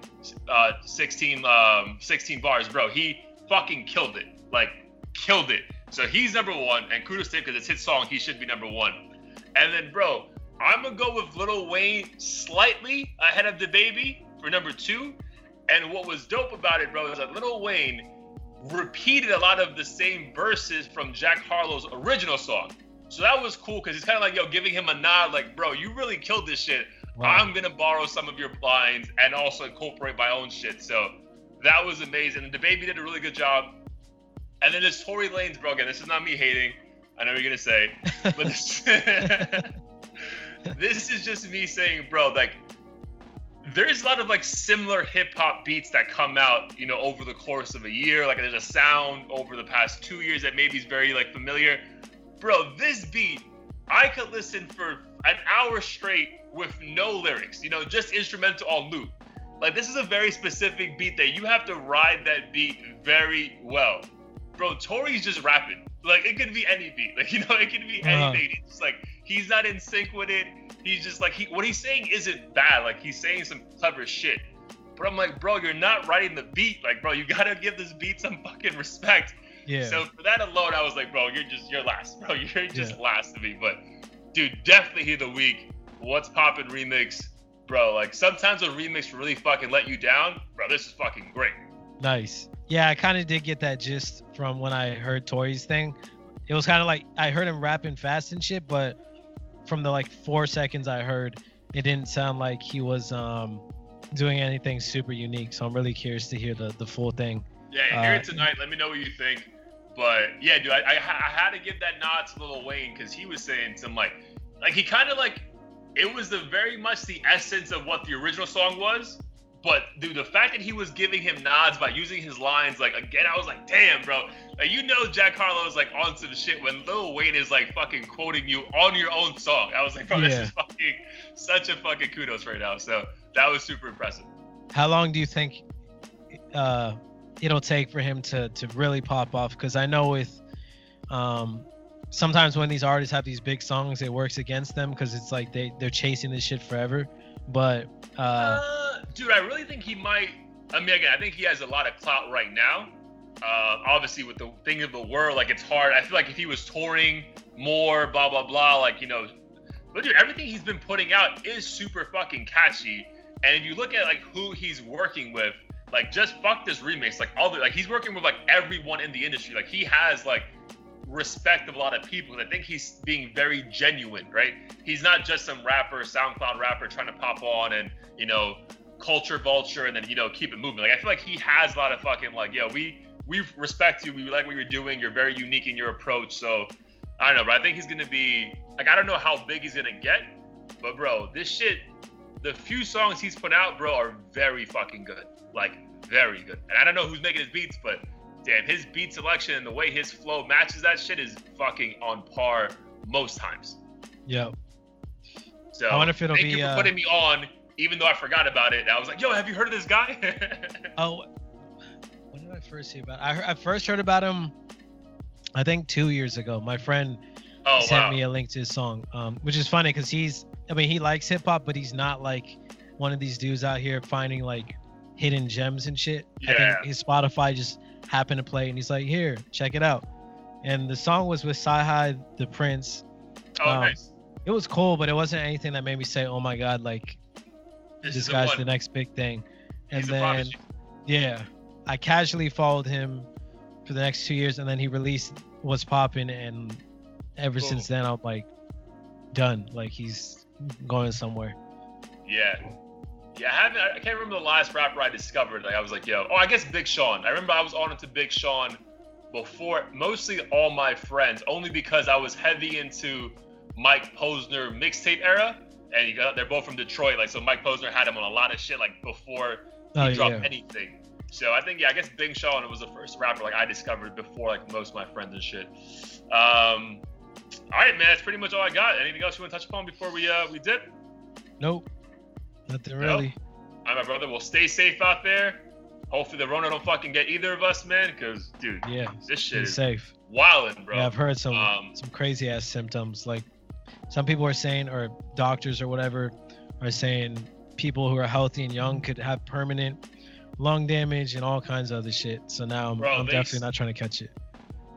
S2: uh, 16 um, 16 bars, bro. He fucking killed it, like killed it. So he's number one, and kudos to him because it's his song. He should be number one. And then, bro, I'm gonna go with Lil Wayne slightly ahead of DaBaby for number two. And what was dope about it, bro, is that Lil Wayne repeated a lot of the same verses from Jack Harlow's original song. So that was cool because it's kind of like, yo, giving him a nod, like, bro, you really killed this shit.
S1: Wow.
S2: I'm gonna borrow some of your lines and also incorporate my own shit. So that was amazing. And DaBaby did a really good job. And then this Tory Lanez, bro. Again, this is not me hating. I know what you're gonna say, but this, this is just me saying, bro, like there's a lot of like similar hip hop beats that come out, you know, over the course of a year. Like there's a sound over the past two years that maybe is very like familiar. Bro, this beat, I could listen for an hour straight with no lyrics, you know, just instrumental on loop. Like this is a very specific beat that you have to ride that beat very well. Bro, Tory's just rapping. Like it could be any beat. Like, you know, it could be
S1: Uh-huh.
S2: anything. It's just like he's not in sync with it. He's just like he what he's saying isn't bad. Like he's saying some clever shit. But I'm like, bro, you're not writing the beat. Like, bro, you gotta give this beat some fucking respect.
S1: yeah.
S2: So for that alone, I was like, bro, you're just you're last, bro. You're just
S1: Yeah.
S2: last to me. But dude, definitely hit the week. What's poppin' remix, bro? Like sometimes a remix really fucking let you down, bro. This is fucking great.
S1: Nice. Yeah, I kind of did get that gist from when I heard Tory's thing. It was kind of like I heard him rapping fast and shit, but from the like four seconds I heard, it didn't sound like he was um doing anything super unique. So I'm really curious to hear the the full thing.
S2: Yeah, hear
S1: Uh,
S2: it tonight. Let me know what you think. But yeah, dude, I, I, I had to give that nod to Lil Wayne because he was saying some like, like he kind of like, it was the very much the essence of what the original song was. But dude, the fact that he was giving him nods by using his lines, like again, I was like, damn, bro. Like you know, Jack Harlow is like on some shit when Lil Wayne is like fucking quoting you on your own song. I was like, bro, this is fucking such a fucking kudos right now. So that was super impressive.
S1: How long do you think uh it'll take for him to to really pop off? Because I know with um sometimes when these artists have these big songs, it works against them because it's like they they're chasing this shit forever. But uh,
S2: Uh, dude, I really think he might. I mean, again, I think he has a lot of clout right now. Uh, obviously, with the thing of the world, like it's hard. I feel like if he was touring more, blah blah blah, like you know, but dude, everything he's been putting out is super fucking catchy. And if you look at like who he's working with, like just fuck this remix, like all the like he's working with like everyone in the industry. Like he has like respect of a lot of people. I think he's being very genuine, right? He's not just some rapper, SoundCloud rapper trying to pop on and, you know, culture vulture and then, you know, keep it moving. Like I feel like he has a lot of fucking like, yo, we we respect you. We like what you're doing. You're very unique in your approach. So I don't know, but I think he's gonna be like I don't know how big he's gonna get, but bro, this shit, the few songs he's put out, bro, are very fucking good. Like very good. And I don't know who's making his beats, but damn, his beat selection and the way his flow matches that shit is fucking on par most times.
S1: Yep.
S2: So
S1: I wonder if it'll
S2: thank
S1: be,
S2: you for
S1: uh,
S2: putting me on, even though I forgot about it. I was like, yo, have you heard of this guy?
S1: Oh, when did I first hear about? I, heard, I first heard about him. I think two years ago. My friend
S2: oh
S1: sent
S2: wow.
S1: me a link to his song, um, which is funny because he's. I mean, he likes hip hop, but he's not like one of these dudes out here finding like hidden gems and shit. I think his Spotify just happened to play, and he's like, "Here, check it out." And the song was with Sci the Prince.
S2: oh
S1: um,
S2: nice.
S1: It was cool, but it wasn't anything that made me say, "Oh my god!" Like
S2: This,
S1: this
S2: is the
S1: guy's the next big thing. And
S2: He's
S1: then yeah, I casually followed him for the next two years, and then he released "What's Poppin', and ever
S2: Boom.
S1: since then, I'm like done. Like he's going somewhere.
S2: Yeah. Yeah, I haven't. I can't remember the last rapper I discovered. Like I was like, yo. Oh, I guess Big Sean. I remember I was on into Big Sean before mostly all my friends, only because I was heavy into Mike Posner mixtape era, and you got they're both from Detroit. Like so, Mike Posner had him on a lot of shit like before he
S1: Oh
S2: dropped
S1: yeah,
S2: anything. So I think yeah, I guess Big Sean was the first rapper like I discovered before like most of my friends and shit. Um, all right, man, that's pretty much all I got. Anything else you want to touch upon before we uh we dip?
S1: nope, nothing
S2: Nope.
S1: really.
S2: All right, my brother. Well, stay safe out there. Hopefully the Rona don't fucking get either of us, man. Cause dude,
S1: Yeah,
S2: this shit is
S1: safe.
S2: wildin', bro.
S1: Yeah, I've heard some
S2: Um,
S1: some crazy ass symptoms. Like some people are saying, or doctors or whatever, are saying people who are healthy and young could have permanent lung damage and all kinds of other shit. So now I'm,
S2: Bro,
S1: I'm definitely not trying to catch it.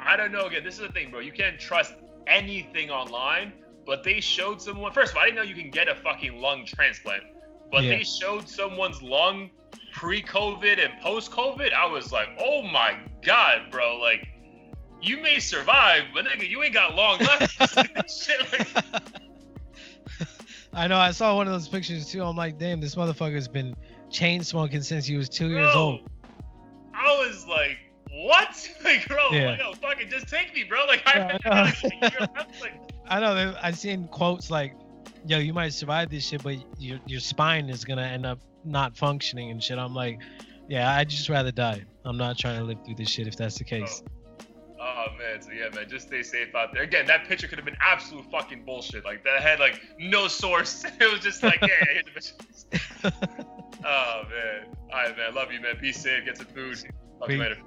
S2: I don't know. Again, this is the thing, bro. You can't trust anything online. But they showed someone. First of all, I didn't know you can get a fucking lung transplant. But
S1: Yeah.
S2: they showed someone's lung pre-COVID and post-COVID. I was like, oh my god, bro. Like, you may survive, but nigga, you ain't got long left. Shit, like,
S1: I know. I saw one of those pictures too. I'm like, damn, this motherfucker's been chain smoking since he was two years old.
S2: I was like, what? Like, bro,
S1: Yeah.
S2: like, yo, fucking just take me, bro. Like, I,
S1: Yeah,
S2: I,
S1: I know.
S2: like, a year left, like,
S1: I know. I've seen quotes like, "Yo, you might survive this shit, but your your spine is gonna end up not functioning and shit." I'm like, yeah, I'd just rather die. I'm not trying to live through this shit if that's the case.
S2: Oh, oh man, so yeah, man, just stay safe out there. Again, that picture could have been absolute fucking bullshit. Like that had like no source. It was just like, yeah, yeah, here's the picture. oh man. All right, man. Love you, man. Be safe. Get some food. Talk to you
S1: Peace.
S2: later.